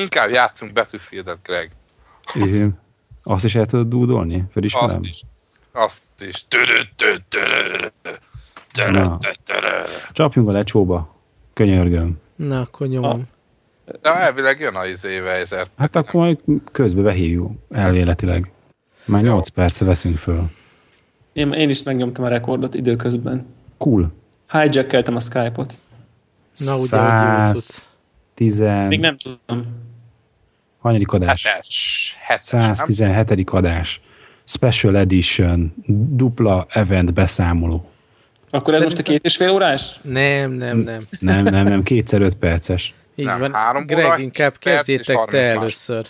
Inkább játszunk Battlefield-et, Greg. Azt is el tudod dúdolni? Fölismerem? Azt is. Azt is. Na. Csapjunk a lecsóba. Könyörgöm. Na, akkor nyomom. De elvileg jön a izé Weiser. Hát akkor majd közbe behívjuk elvéletileg. Már 8 perce veszünk föl. Én, én is megnyomtam a rekordot időközben. Cool. Hijackeltem a Skype-ot. Na, ugye, hogy jó cucc. 10... Még nem tudom. Hanyadik adás? Hetes. Hetes, nem? 117. adás. Special Edition. Dupla event beszámoló. Akkor ez most a két és fél órás? Nem, nem, nem. Nem, nem, nem. Kétszer öt perces. Így Nem, van. három óra, Greg, inkább perc és kezdjétek te 30 más. először.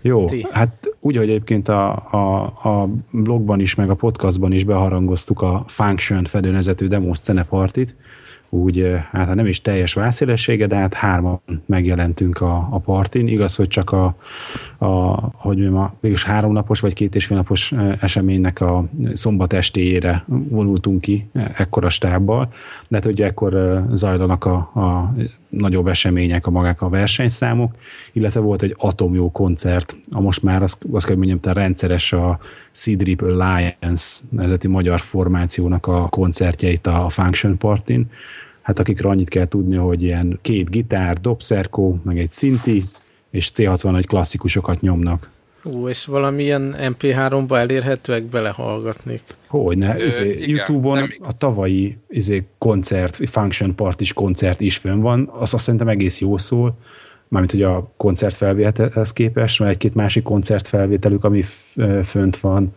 Jó, Ti. hát úgy, hogy egyébként a, a, a blogban is, meg a podcastban is beharangoztuk a Function fedőnezetű demo scene partit, úgy eh, hát nem is teljes vászélessége, de hát hárman megjelentünk a, a partin. Igaz, hogy csak a, a hogy mondjam, a végülis háromnapos vagy két és fél napos eh, eseménynek a szombat estéjére vonultunk ki eh, ekkora stábbal, de hát ugye ekkor zajlanak a, a nagyobb események, a magák a versenyszámok, illetve volt egy atomjó koncert, a most már azt, azt kell mondjam, te rendszeres a Seed Alliance nevezeti magyar formációnak a koncertjeit a Function Partin. Hát akikre annyit kell tudni, hogy ilyen két gitár, dobszerkó, meg egy szinti, és C61 klasszikusokat nyomnak. Ú, és valamilyen MP3-ba elérhetőek belehallgatnék. Hogyne, Ö, izé, igen, Youtube-on nem- a tavalyi izé, koncert, Function Partis koncert is fönn van, az azt szerintem egész jó szól, mármint hogy a koncertfelvételhez képest, mert egy-két másik koncertfelvételük, ami f- ö, fönt van,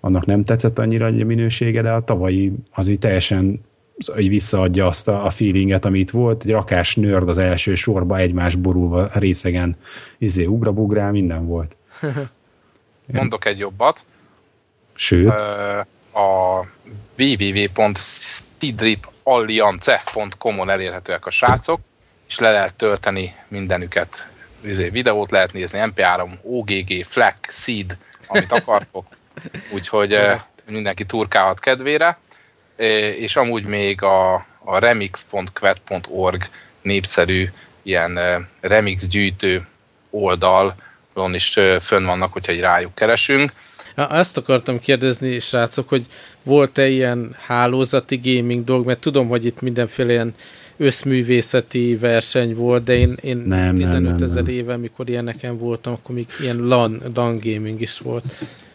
annak nem tetszett annyira a minősége, de a tavalyi az így teljesen hogy visszaadja azt a, a feelinget, ami itt volt, egy rakás nörd az első sorba, egymás borulva részegen, izé, ugrabugrál, minden volt. Mondok egy jobbat. Sőt, a www.sidripalliance.com-on elérhetőek a srácok, és le lehet tölteni mindenüket. Izé, Videót lehet nézni, MP3, OGG, FLAC, SEED, amit akartok. Úgyhogy mindenki turkálhat kedvére. És amúgy még a, a remix.quet.org népszerű ilyen remix gyűjtő oldalon is fönn vannak, hogyha egy rájuk keresünk. Azt akartam kérdezni, srácok, hogy volt-e ilyen hálózati gaming dolg, mert tudom, hogy itt mindenféle ilyen összművészeti verseny volt, de én, én Nem, nem, 15 nem, ezer éve, mikor ilyeneken voltam, akkor még ilyen LAN, LAN gaming is volt.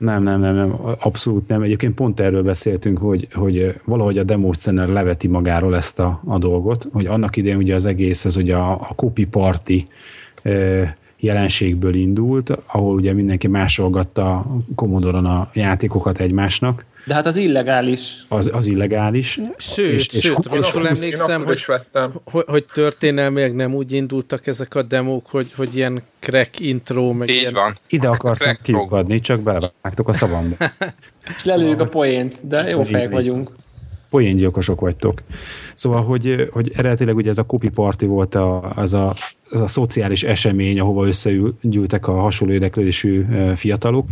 Nem, nem, nem, nem, abszolút nem. Egyébként pont erről beszéltünk, hogy, hogy valahogy a demo scener leveti magáról ezt a, a dolgot, hogy annak idején ugye az egész, ez ugye a, a copy party eh, jelenségből indult, ahol ugye mindenki másolgatta Commodore-on a játékokat egymásnak, De hát az illegális. az, az illegális. Sőt, és, és, sőt, és, rosszul emlékszem, hogy, hogy, hogy történelmileg nem úgy indultak ezek a demók, hogy, hogy ilyen crack intro, meg Így ilyen... van. ide akartam Crack kiukadni, csak belevágtok a szavamba. És lelőjük a poént, de jó fejek vagyunk. poéngyilkosok vagytok. Szóval, hogy, hogy eredetileg ugye ez a copy party volt a, az, a, az a szociális esemény, ahova összegyűltek a hasonló érdeklődésű fiatalok,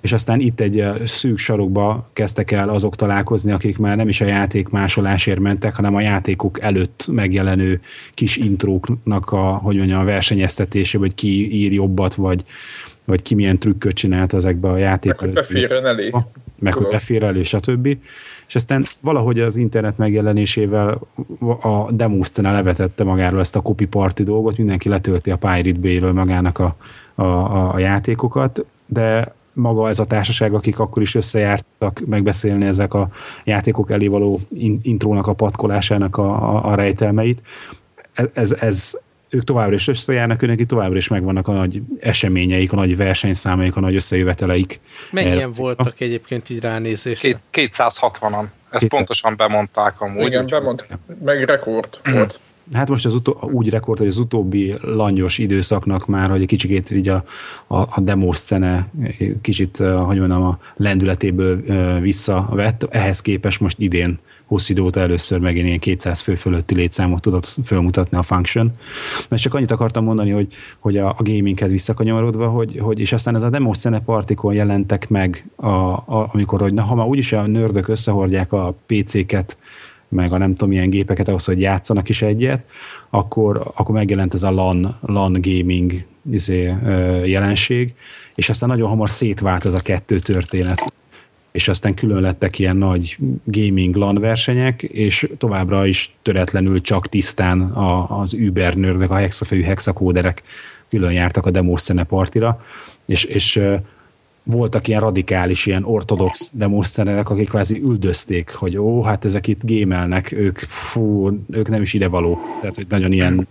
és aztán itt egy szűk sarokba kezdtek el azok találkozni, akik már nem is a játék másolásért mentek, hanem a játékok előtt megjelenő kis intróknak a, hogy mondjam, a versenyeztetése, vagy ki ír jobbat, vagy, vagy ki milyen trükköt csinált ezekbe a játék Meg beférjen elé. Meg hogy befér elő, stb. És aztán valahogy az internet megjelenésével a demo szcena levetette magáról ezt a copy party dolgot, mindenki letölti a Pirate Bay-ről magának a, a, a, a játékokat, de maga ez a társaság, akik akkor is összejártak megbeszélni ezek a játékok elé való in- intrónak a patkolásának a, a, a rejtelmeit, ez, ez, ez ők továbbra is összejárnak, őnek továbbra is megvannak a nagy eseményeik, a nagy versenyszámaik, a nagy összejöveteleik. Mennyien Erre- voltak egyébként így ránézésre? Két, 260-an. Ezt 200. pontosan bemondták amúgy. Igen, úgyhogy- bemond, meg rekord volt. Hát most az utó, úgy rekord, hogy az utóbbi langyos időszaknak már, hogy egy kicsikét így a, a, a demo szene kicsit, eh, hogy mondjam, a lendületéből eh, visszavett. Ehhez képest most idén hosszú idő óta először megint ilyen 200 fő fölötti létszámot tudott fölmutatni a Function. Mert csak annyit akartam mondani, hogy, hogy a, a gaminghez visszakanyarodva, hogy, hogy, és aztán ez a demo szene partikon jelentek meg, a, a, amikor, hogy na, ha már úgyis a nördök összehordják a PC-ket, meg a nem tudom milyen gépeket ahhoz, hogy játszanak is egyet, akkor, akkor megjelent ez a LAN, LAN gaming izé, jelenség, és aztán nagyon hamar szétvált ez a kettő történet és aztán külön lettek ilyen nagy gaming LAN versenyek, és továbbra is töretlenül csak tisztán a, az Uber nördök, a hexafejű hexakóderek külön jártak a demószene partira, és, és voltak ilyen radikális, ilyen ortodox demósztenerek, akik kvázi üldözték, hogy ó, hát ezek itt gémelnek, ők, fú, ők nem is ide való. Tehát, hogy nagyon ilyen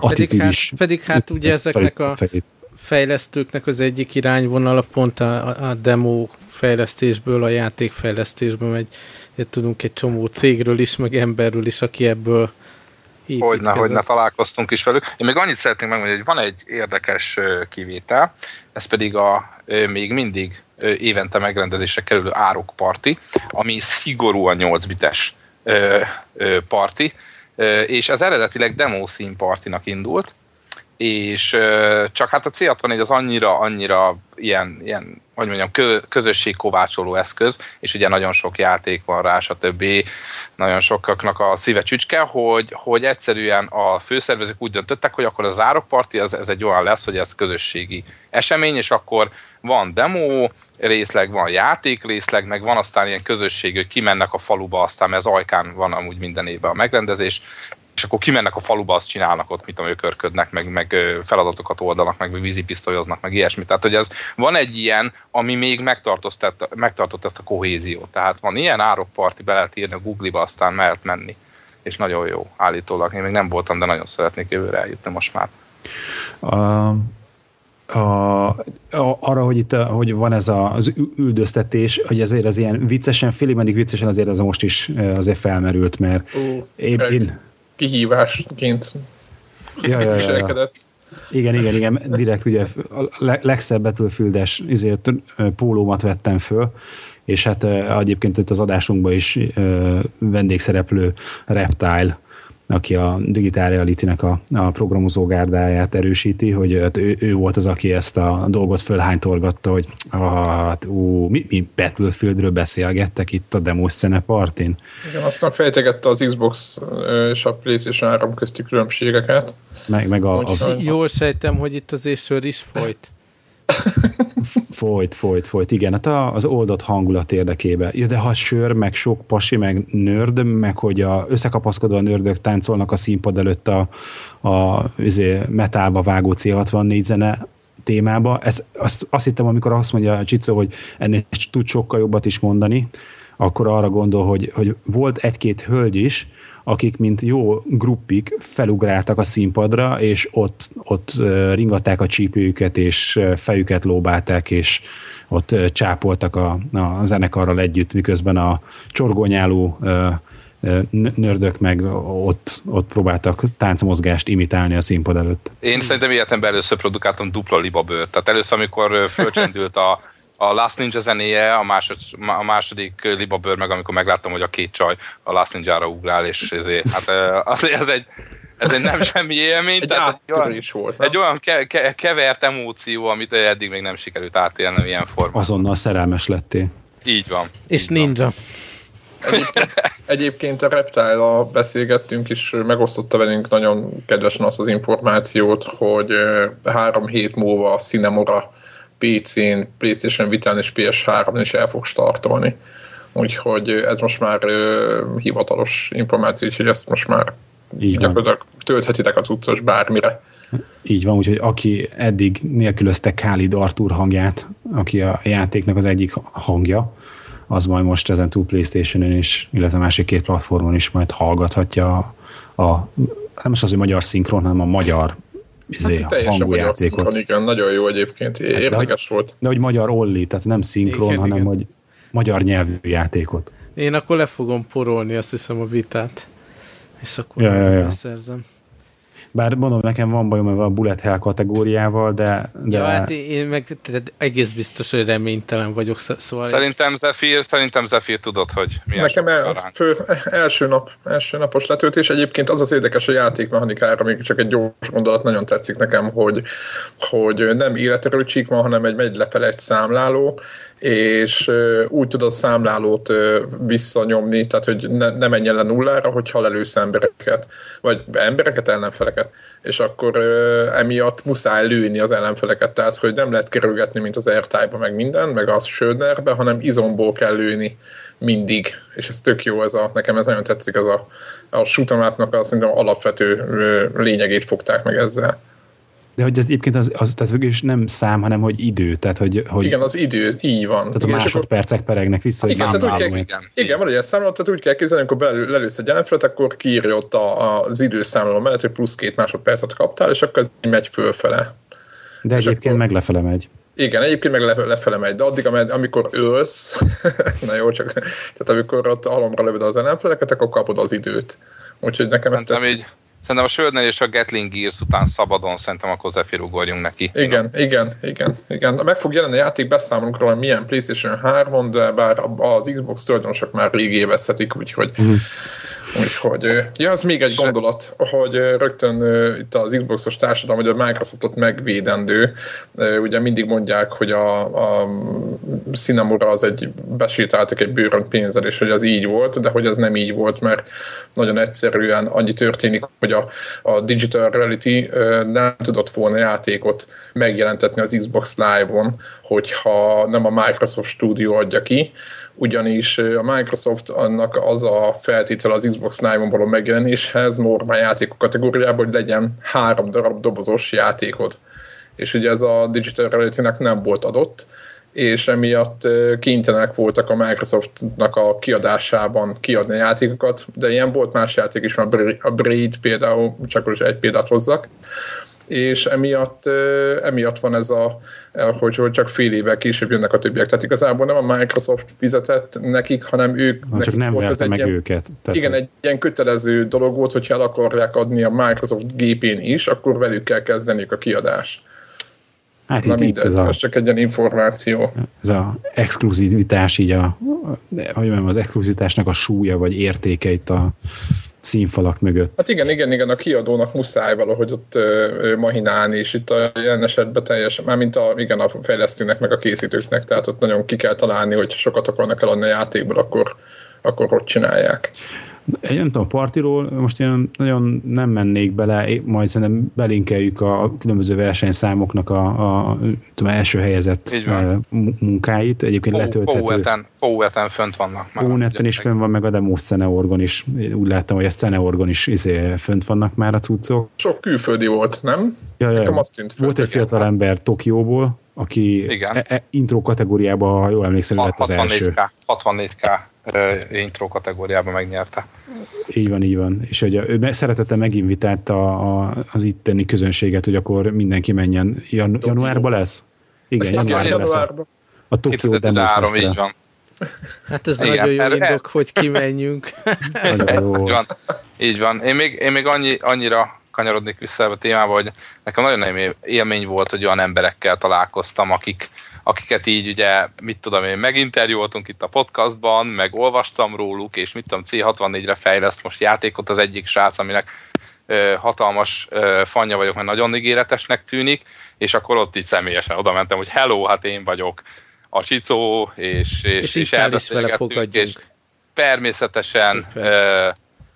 pedig hát, pedig hát ugye ezeknek a fejlesztőknek az egyik irányvonala pont a, a demo fejlesztésből, a játékfejlesztésből megy. Tudunk egy csomó cégről is, meg emberről is, aki ebből Hogyne, hogyne találkoztunk is velük. Én még annyit szeretnék megmondani, hogy van egy érdekes kivétel, ez pedig a még mindig évente megrendezésre kerülő árokparti, ami szigorúan 8 bites parti, és ez eredetileg demo színpartinak indult, és csak hát a C64 az annyira, annyira ilyen, ilyen hogy mondjam, közösségkovácsoló eszköz, és ugye nagyon sok játék van rá, stb. Nagyon sokaknak a szíve csücske, hogy, hogy egyszerűen a főszervezők úgy döntöttek, hogy akkor a zárokparti az, ez egy olyan lesz, hogy ez közösségi esemény, és akkor van demo részleg, van játék részleg, meg van aztán ilyen közösség, hogy kimennek a faluba, aztán mert az ajkán van amúgy minden évben a megrendezés, és akkor kimennek a faluba, azt csinálnak ott, mit tudom, őkörködnek, meg, meg feladatokat oldanak, meg vízipisztolyoznak, meg ilyesmi. Tehát, hogy ez van egy ilyen, ami még megtartott, ezt a kohéziót. Tehát van ilyen árokparti, be lehet írni a Google-ba, aztán mehet menni. És nagyon jó, állítólag. Én még nem voltam, de nagyon szeretnék jövőre eljutni most már. Uh a, a, arra, hogy itt hogy van ez a, az üldöztetés, hogy ezért az ilyen viccesen, félig meddig viccesen azért ez most is azért felmerült, mert uh, én, én, kihívásként ja, ja, ja, ja. Igen, igen, igen, direkt ugye a legszebb Battlefield-es izért, pólómat vettem föl, és hát egyébként itt az adásunkban is vendégszereplő Reptile aki a Digital Reality-nek a, a programozógárdáját erősíti, hogy hát ő, ő volt az, aki ezt a dolgot fölhánytorgatta, hogy hát, ú, mi, mi Battlefieldről beszélgettek itt a demo partin. Igen, aztán fejtegette az Xbox és a PlayStation 3 közti különbségeket. Meg, meg a, az... Jól sejtem, hogy itt az sör is folyt. Folyt, folyt, folyt, igen, hát az oldott hangulat érdekébe. Ja, de ha sör, meg sok pasi, meg nörd, meg hogy a, összekapaszkodva a nördök táncolnak a színpad előtt a, a izé, metálba vágó C64 zene témába, ez, azt, azt hittem, amikor azt mondja a Csicó, hogy ennél tud sokkal jobbat is mondani, akkor arra gondol, hogy, hogy volt egy-két hölgy is, akik mint jó gruppik felugráltak a színpadra, és ott, ott ringatták a csípőjüket, és fejüket lóbálták, és ott csápoltak a, a zenekarral együtt, miközben a csorgonyáló nördök meg ott, ott próbáltak táncmozgást imitálni a színpad előtt. Én szerintem életemben először produkáltam dupla libabőrt. Tehát először, amikor fölcsendült a a Last Ninja zenéje, a, másod, a második libabőr meg, amikor megláttam, hogy a két csaj a Last Ninja-ra ugrál, és ezért, hát az, ez egy ez egy nem semmi élmény, egy tehát egy olyan, is volt, egy olyan ke- ke- kevert emóció, amit eddig még nem sikerült átélnem ilyen formában. Azonnal szerelmes lettél. Így van. És így ninja. Van. Egyébként, egyébként a reptile beszélgettünk, és megosztotta velünk nagyon kedvesen azt az információt, hogy három hét múlva a Cinemora PC-n, PlayStation Vitán és PS3-on is el fog startolni. Úgyhogy ez most már uh, hivatalos információ, úgyhogy ezt most már Így gyakorlatilag van. tölthetitek a cuccos bármire. Így van, úgyhogy aki eddig nélkülözte Khalid Artur hangját, aki a játéknak az egyik hangja, az majd most ezen túl Playstation-on is, illetve a másik két platformon is majd hallgathatja a, a nem is az, hogy magyar szinkron, hanem a magyar izé, hát teljesen magyar szinkron, igen, nagyon jó egyébként, hát, érdekes de, volt. De hogy magyar Olli, tehát nem szinkron, igen, hanem igen. hogy magyar nyelvű játékot. Én akkor le fogom porolni, azt hiszem, a vitát, és akkor ja, ja, ja. beszerzem. Bár mondom, nekem van bajom a bullet hell kategóriával, de... de... Ja, hát én meg tehát egész biztos, hogy reménytelen vagyok, szóval... Szerintem Zephyr, szerintem Zephyr tudod, hogy mi Nekem el, fő, első, nap, első napos letöltés. Egyébként az az érdekes a játékmechanikára, még csak egy gyors gondolat nagyon tetszik nekem, hogy, hogy nem életerő csík van, hanem egy megy lefele egy számláló, és úgy tudod számlálót visszanyomni, tehát hogy ne, ne menjen le nullára, hogyha lelősz embereket, vagy embereket, ellenfeleket. És akkor emiatt muszáj lőni az ellenfeleket, tehát hogy nem lehet kerülgetni, mint az airtype meg minden, meg az Södnerbe, hanem izomból kell lőni mindig, és ez tök jó, ez a, nekem ez nagyon tetszik, ez a, a shoot'em a szerintem alapvető lényegét fogták meg ezzel. De hogy ez egyébként az, az tehát is nem szám, hanem hogy idő. Tehát, hogy, hogy igen, az idő, így van. Tehát igen, a másodpercek akkor... peregnek vissza, hogy igen, tehát úgy kell, igen. igen, van egy számoló, tehát úgy kell képzelni, amikor lelősz egy ellenfelet, akkor kiírja ott a, az időszámoló mellett, hogy plusz két másodpercet kaptál, és akkor ez megy fölfele. De és egyébként akkor... meg lefele megy. Igen, egyébként meg le, lefele megy, de addig, amikor ölsz, na jó, csak tehát amikor ott alomra lövöd az ellenfeleket, akkor kapod az időt. Úgyhogy nekem Szerintem ezt így Szerintem a Söldner és a Gatling Gears után szabadon szerintem akkor Zephyr ugorjunk neki. Igen, igen, igen, igen. Meg fog jelenni a játék, beszámolunk róla, milyen PlayStation 3 de bár az Xbox tulajdonosok már rég évezhetik, úgyhogy mm. Úgyhogy, ja, az még egy gondolat, hogy rögtön itt az Xboxos társadalom, hogy a Microsoftot megvédendő. Ugye mindig mondják, hogy a, a Cinemura az egy, besétáltak egy bőrön pénzzel, és hogy az így volt, de hogy ez nem így volt, mert nagyon egyszerűen annyi történik, hogy a, a Digital Reality nem tudott volna játékot megjelentetni az Xbox Live-on, hogyha nem a Microsoft Studio adja ki, ugyanis a Microsoft annak az a feltétel az Xbox Live-on való megjelenéshez normál játékok kategóriában, hogy legyen három darab dobozos játékod. És ugye ez a Digital Reality-nek nem volt adott, és emiatt kénytelenek voltak a Microsoftnak a kiadásában kiadni a játékokat, de ilyen volt más játék is, mert a Braid például, csak is egy példát hozzak, és emiatt, emiatt van ez a, hogy, hogy csak fél évvel később jönnek a többiek. Tehát igazából nem a Microsoft fizetett nekik, hanem ők ha, csak nem volt ez egy meg ilyen, őket. Tehát igen, egy ilyen kötelező dolog volt, hogyha el akarják adni a Microsoft gépén is, akkor velük kell kezdeniük a kiadás. Hát Na itt, itt ez a, csak egy ilyen információ. Ez a exkluzivitás, így a, hogy mondjam, az exkluzivitásnak a súlya vagy értéke itt a színfalak mögött. Hát igen, igen, igen, a kiadónak muszáj valahogy ott ö, mahinálni, és itt a jelen esetben teljesen, már mint a, igen, a fejlesztőnek, meg a készítőknek, tehát ott nagyon ki kell találni, hogy sokat akarnak eladni a játékból, akkor, akkor hogy csinálják. Egy nem tudom, a partiról most én nagyon nem mennék bele, majd szerintem belinkeljük a különböző versenyszámoknak a, a tudom, első helyezett munkáit. Egyébként letölthető. Powelten fönt vannak. Powelten is fönt van, meg a Demos Ceneorgon is. Úgy láttam, hogy a Ceneorgon is izé, fönt vannak már a cuccok. Sok külföldi volt, nem? Ja, ja. Azt tűnt volt egy fiatal hát. ember Tokióból, aki E, e, intro kategóriában, ha jól emlékszem, lett az 64K, első. 64K intro kategóriában megnyerte. Így van, így van. És hogy ő szeretette meginvitált a, a, az itteni közönséget, hogy akkor mindenki menjen. Jan, januárban lesz? Igen, januárban lesz. A, a Tokyo Demo így van. Hát ez Igen, nagyon jó indok, el... hogy kimenjünk. így van. Így van. Én még, én még annyi, annyira kanyarodnék vissza a témába, hogy nekem nagyon nagy élmény volt, hogy olyan emberekkel találkoztam, akik, akiket így ugye, mit tudom én, meginterjúoltunk itt a podcastban, meg olvastam róluk, és mit tudom, C64-re fejleszt most játékot az egyik srác, aminek ö, hatalmas ö, fanya vagyok, mert nagyon ígéretesnek tűnik, és akkor ott így személyesen oda mentem, hogy hello, hát én vagyok a Csicó, és, és, és, és elbeszélgettünk, és természetesen ö,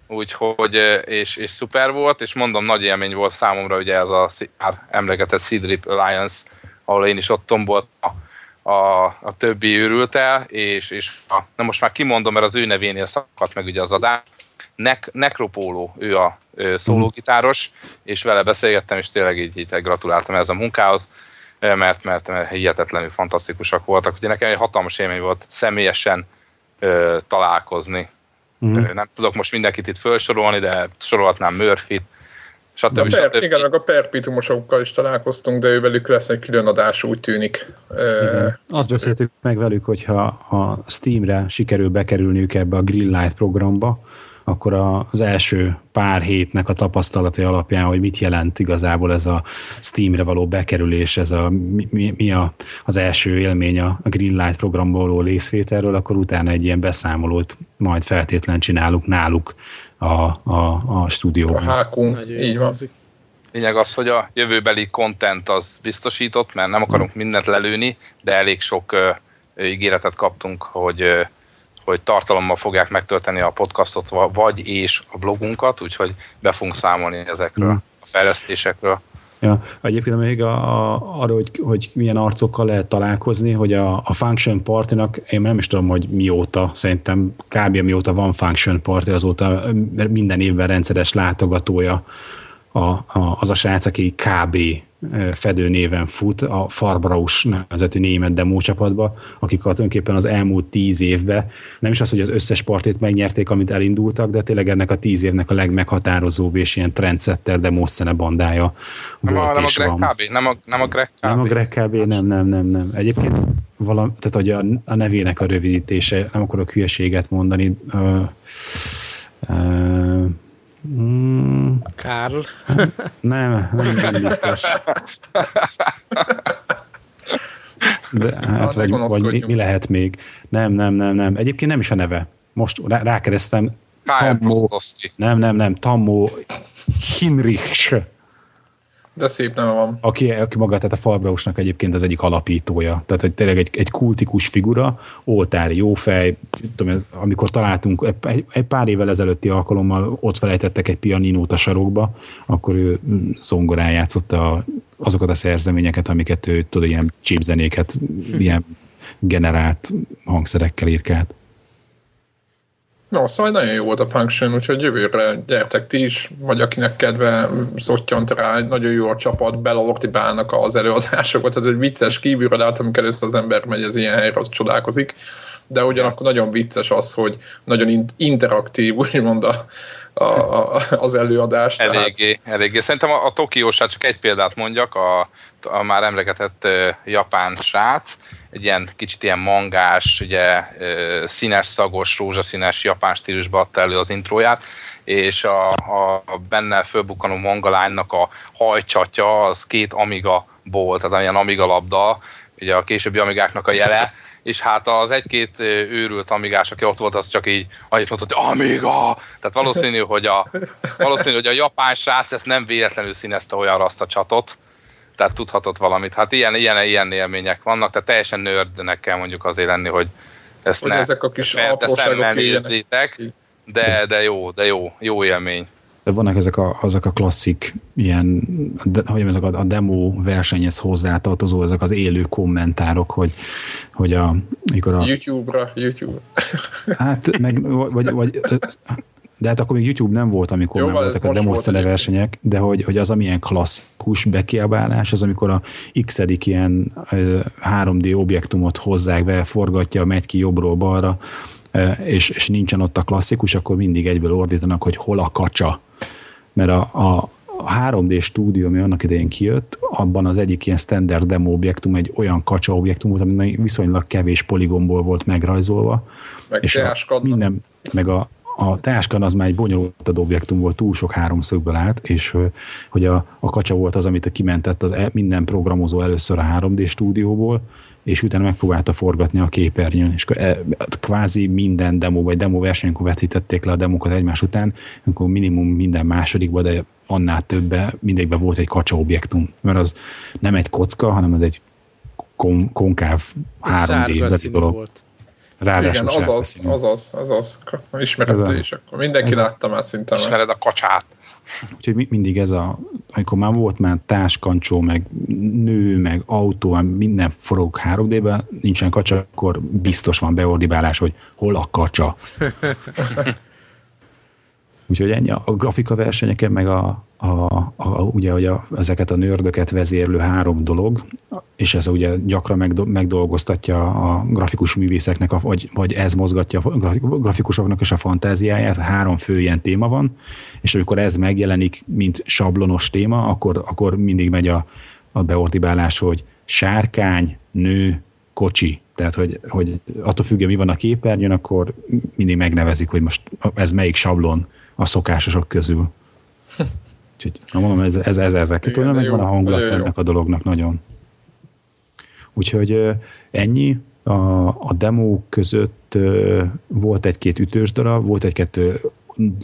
úgyhogy, és, és szuper volt, és mondom, nagy élmény volt számomra ugye ez a már emlegetett Seedrip Alliance, ahol én is ott tombolt a, a, a többi őrült el, és, és a, na most már kimondom, mert az ő nevénél szakadt meg ugye az adás, Nek, Nekropóló, ő a ő szólógitáros, és vele beszélgettem, és tényleg így, így gratuláltam ez a munkához, mert, mert, mert hihetetlenül fantasztikusak voltak. Ugye nekem egy hatalmas élmény volt személyesen ö, találkozni Mm. Nem tudok most mindenkit itt felsorolni, de sorolhatnám Murphy-t, stb. Per, stb. Igen, meg a perpitumosokkal is találkoztunk, de ővelük lesz egy külön adás, úgy tűnik. Igen. Azt beszéltük meg velük, hogyha a Steamre sikerül bekerülniük ebbe a Greenlight programba, akkor az első pár hétnek a tapasztalatai alapján, hogy mit jelent igazából ez a Steamre való bekerülés, ez a, mi, mi a, az első élmény a Greenlight programból való részvételről, akkor utána egy ilyen beszámolót majd feltétlen csinálunk náluk a, a, a stúdióban. A hákunk, így van. Lényeg az, hogy a jövőbeli content az biztosított, mert nem akarunk mindent lelőni, de elég sok uh, ígéretet kaptunk, hogy uh, hogy tartalommal fogják megtölteni a podcastot, vagy és a blogunkat, úgyhogy be fogunk számolni ezekről mm. a fejlesztésekről. Ja, egyébként még a, a, arra, hogy, hogy milyen arcokkal lehet találkozni, hogy a, a Function Party-nak, én nem is tudom, hogy mióta, szerintem kb. mióta van Function Party, azóta minden évben rendszeres látogatója a, a, az a srác, aki kb fedő néven fut a Farbraus nevezetű német demócsapatba, akik tulajdonképpen az elmúlt tíz évben nem is az, hogy az összes partét megnyerték, amit elindultak, de tényleg ennek a tíz évnek a legmeghatározóbb és ilyen trendsetter demószene bandája nem volt a, nem és a van. KB, nem a, nem a Greg KB. Nem a Greg KB, nem, nem, nem, nem. Egyébként valami, tehát hogy a, a nevének a rövidítése, nem akarok hülyeséget mondani, uh, uh, Mm. Karl? Nem, nem, nem biztos. De, hát, vagy, vagy mi, mi, lehet még? Nem, nem, nem, nem. Egyébként nem is a neve. Most rá, rákeresztem. Tammo, nem, nem, nem. Tammo Hinrich de szép nem van. Aki, aki maga, tehát a Falbrausnak egyébként az egyik alapítója. Tehát hogy tényleg egy, egy kultikus figura, oltári jófej, tudom, amikor találtunk egy, egy pár évvel ezelőtti alkalommal ott felejtettek egy pianinót a sarokba, akkor ő zongorán játszotta azokat a szerzeményeket, amiket ő tudod, ilyen chipzenéket, ilyen generált hangszerekkel írkált. No, szóval nagyon jó volt a Function, úgyhogy jövőre gyertek ti is, vagy akinek kedve szottyant rá, nagyon jó a csapat, belortibálnak az előadásokat, tehát egy vicces kívülről át, amikor először az ember megy az ilyen helyre, az csodálkozik, de ugyanakkor nagyon vicces az, hogy nagyon interaktív, úgymond a, a, az előadás. Eléggé, tehát... eléggé. Szerintem a, a Tokiósát csak egy példát mondjak, a, a már emlegetett uh, japán srác, egy ilyen kicsit ilyen mangás, ugye színes, szagos, rózsaszínes japán stílusba adta elő az intróját, és a, a, benne fölbukkanó mangalánynak a hajcsatja az két Amiga ból, tehát ilyen Amiga labda, ugye a későbbi Amigáknak a jele, és hát az egy-két őrült amigás, aki ott volt, az csak így annyit mondott, hogy Amiga! Tehát valószínű, hogy a, valószínű, hogy a japán srác ezt nem véletlenül színezte olyan azt a csatot, tehát tudhatott valamit. Hát ilyen, ilyen, ilyen élmények vannak, tehát teljesen nördnek kell mondjuk azért lenni, hogy ezt hogy ne ezek a kis szemmel nézzétek, de, de jó, de jó, jó élmény. Vannak ezek a, azok a klasszik ilyen, de, hogy ezek a, a demo versenyhez hozzátartozó, ezek az élő kommentárok, hogy, hogy a, mikor a... YouTube-ra, YouTube. Hát, meg, vagy, vagy de hát akkor még YouTube nem volt, amikor Jó, már voltak a demonsztele versenyek, de hogy, hogy az, amilyen klasszikus bekiabálás, az amikor a x ilyen 3D objektumot hozzák be, forgatja, megy ki jobbról balra, és, és nincsen ott a klasszikus, akkor mindig egyből ordítanak, hogy hol a kacsa. Mert a, a, a 3D stúdió, ami annak idején kijött, abban az egyik ilyen standard demo objektum egy olyan kacsa objektum volt, ami viszonylag kevés poligomból volt megrajzolva. Meg és a, minden, meg a, a táskan az már egy bonyolultabb objektum volt, túl sok háromszögből állt, és hogy a, a kacsa volt az, amit kimentett az e, minden programozó először a 3D stúdióból, és utána megpróbálta forgatni a képernyőn, és e, kvázi minden demo, vagy demo versenykor vetítették le a demokat egymás után, akkor minimum minden másodikban, de annál többe, mindegyben volt egy kacsa objektum, mert az nem egy kocka, hanem az egy kon- konkáv 3D dolog. Volt. Ráadásul Igen, azaz, azaz, azaz, ismerette is akkor. Mindenki látta már szinte. Ismered a kacsát. Úgyhogy mindig ez a, amikor már volt már társkancsó, meg nő, meg autó, minden forog 3D-ben, nincsen kacsa, akkor biztos van beordibálás, hogy hol a kacsa. Úgyhogy ennyi a grafika versenyeken, meg a, a, a, ugye, hogy a, ezeket a nördöket vezérlő három dolog, és ez ugye gyakran megdolgoztatja a grafikus művészeknek, a, vagy, vagy ez mozgatja a grafikusoknak is a fantáziáját, három fő ilyen téma van, és amikor ez megjelenik, mint sablonos téma, akkor, akkor mindig megy a, a beortibálás, hogy sárkány, nő, kocsi. Tehát, hogy, hogy attól függően mi van a képernyőn, akkor mindig megnevezik, hogy most ez melyik sablon a szokásosok közül. Úgyhogy na mondom, ez, ez, ez ezek. Itt olyan megvan a hangulat ennek a dolognak nagyon. Úgyhogy ennyi. A, a demo között volt egy-két ütős darab, volt egy-kettő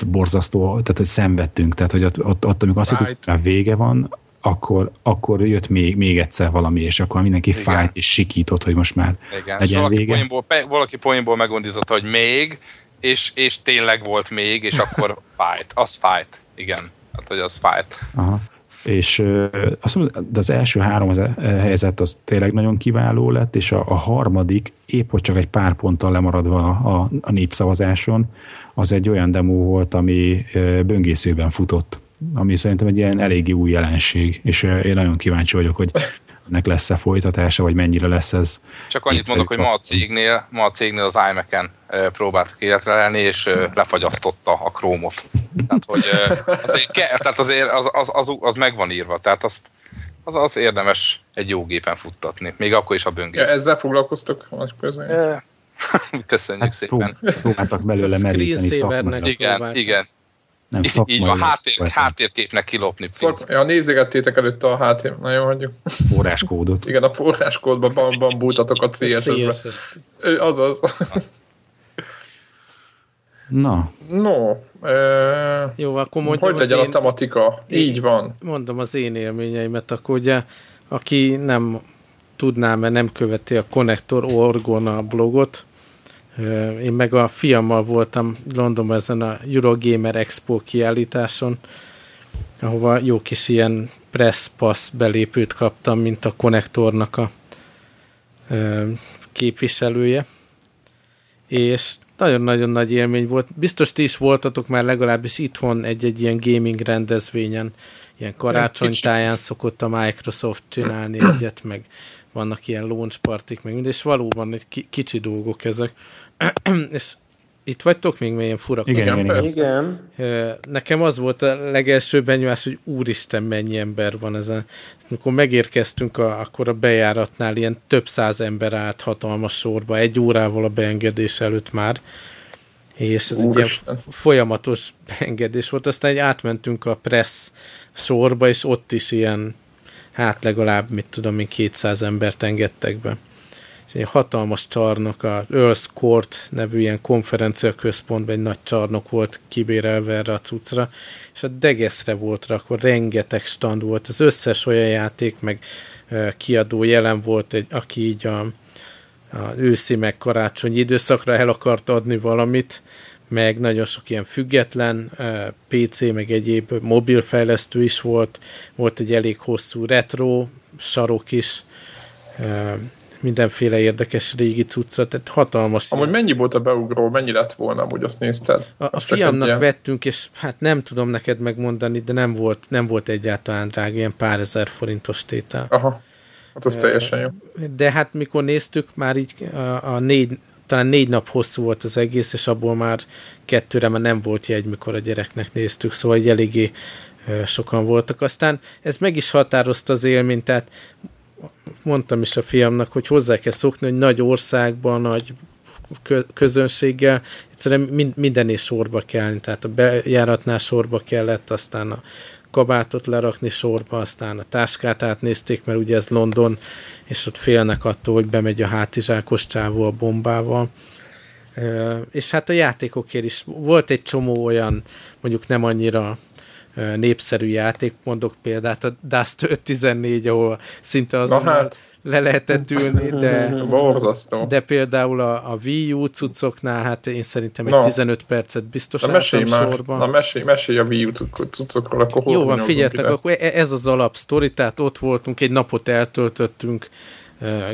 borzasztó, tehát hogy szenvedtünk, tehát hogy ott, ott, ott amikor azt hittük, hogy vége van, akkor, akkor jött még, még egyszer valami, és akkor mindenki Igen. fájt és sikított, hogy most már Igen. legyen valaki vége. Poénból, valaki poénból megmondította, hogy még, és, és tényleg volt még, és akkor fájt. Az fájt. Igen. Hát, hogy az fájt. Aha. És azt mondom, de az első három helyzet az tényleg nagyon kiváló lett, és a, a harmadik épp hogy csak egy pár ponttal lemaradva a, a népszavazáson, az egy olyan demo volt, ami böngészőben futott ami szerintem egy ilyen eléggé új jelenség, és én nagyon kíváncsi vagyok, hogy ennek lesz-e folytatása, vagy mennyire lesz ez. Csak annyit mondok, hogy ma a cégnél, ma a cégnél az iMac-en próbáltuk életre lenni, és lefagyasztotta a krómot. Tehát, hogy azért, tehát azért az, az, az, az megvan írva, tehát azt, az, az érdemes egy jó gépen futtatni, még akkor is a böngész. Ja, ezzel foglalkoztok közé? Köszönjük hát, szépen. Próbáltak belőle meríteni szakmai. Igen, igen nem szakmai. Így van, háttér, háttérképnek kilopni Szak, ja, nézegettétek előtt a háttér, nagyon mondjuk. Forráskódot. Igen, a forráskódban bambultatok a CSS-be. Azaz. Na. No. E, Jó, akkor mondjam Hogy legyen én, a tematika? Én, Így van. Mondom az én élményeimet, akkor ugye, aki nem tudná, mert nem követi a Connector Orgon a blogot, én meg a fiammal voltam Londonban ezen a Eurogamer Expo kiállításon, ahova jó kis ilyen press pass belépőt kaptam, mint a konnektornak a képviselője. És nagyon-nagyon nagy élmény volt. Biztos ti is voltatok már legalábbis itthon egy-egy ilyen gaming rendezvényen, ilyen karácsonytáján szokott a Microsoft csinálni egyet, meg vannak ilyen launch partik, meg mind, és valóban egy kicsi dolgok ezek. és itt vagytok még milyen fura? Igen, igen, igen. Nekem az volt a legelső benyomás, hogy úristen, mennyi ember van ezen. Amikor megérkeztünk, a, akkor a bejáratnál ilyen több száz ember állt hatalmas sorba, egy órával a beengedés előtt már. És ez Úristen. egy ilyen folyamatos beengedés volt. Aztán egy átmentünk a press sorba, és ott is ilyen, hát legalább, mit tudom én, 200 embert engedtek be egy hatalmas csarnok, a Earls Court nevű ilyen konferencia központban egy nagy csarnok volt kibérelve erre a cuccra, és a degeszre volt rakva, rengeteg stand volt, az összes olyan játék, meg kiadó jelen volt, egy, aki így a, a őszi meg karácsonyi időszakra el akart adni valamit, meg nagyon sok ilyen független PC, meg egyéb mobilfejlesztő is volt, volt egy elég hosszú retro sarok is, mindenféle érdekes régi cucca, tehát hatalmas. Amúgy mennyi volt a beugró, mennyi lett volna, amúgy azt nézted? A, a fiamnak ilyen... vettünk, és hát nem tudom neked megmondani, de nem volt, nem volt egyáltalán drága, ilyen pár ezer forintos tétel. Aha, hát az teljesen jó. De hát mikor néztük, már így a, a négy, talán négy nap hosszú volt az egész, és abból már kettőre már nem volt jegy, mikor a gyereknek néztük, szóval egy eléggé sokan voltak. Aztán ez meg is határozta az élményt, tehát mondtam is a fiamnak, hogy hozzá kell szokni, hogy nagy országban, nagy közönséggel, egyszerűen minden is sorba kell, tehát a bejáratnál sorba kellett, aztán a kabátot lerakni sorba, aztán a táskát átnézték, mert ugye ez London, és ott félnek attól, hogy bemegy a hátizsákos csávó a bombával. És hát a játékokért is volt egy csomó olyan, mondjuk nem annyira népszerű játék, mondok példát, a Dust 514, ahol szinte azon hát. le lehetett ülni, de, de például a, a Wii U cuccoknál, hát én szerintem egy Na. 15 percet biztos Na, mesélj már. sorban. Na mesélj, mesélj a Wii U cuccokról, akkor Jó van, figyeltek, akkor e- ez az alap sztori, tehát ott voltunk, egy napot eltöltöttünk,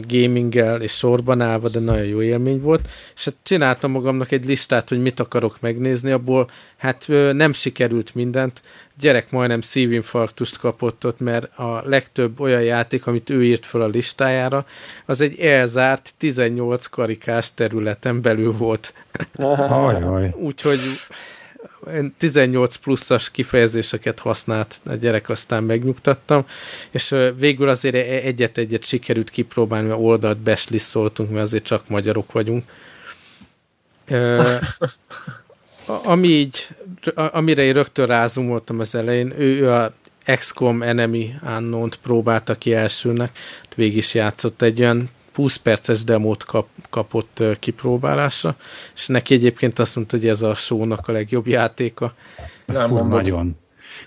gaminggel és sorban állva, de nagyon jó élmény volt, és hát csináltam magamnak egy listát, hogy mit akarok megnézni, abból hát nem sikerült mindent, gyerek majdnem szívinfarktust kapott ott, mert a legtöbb olyan játék, amit ő írt fel a listájára, az egy elzárt 18 karikás területen belül volt. Úgyhogy 18 pluszas kifejezéseket használt a gyerek, aztán megnyugtattam, és végül azért e- egyet-egyet sikerült kipróbálni, mert oldalt beslisszoltunk, mert azért csak magyarok vagyunk. ami így, amire én rögtön rázumoltam az elején, ő, ő a XCOM Enemy Unknown-t próbálta ki elsőnek, végig is játszott egy olyan 20 perces demót kap, kapott kipróbálásra, és neki egyébként azt mondta, hogy ez a show-nak a legjobb játéka. Ez fur nagyon.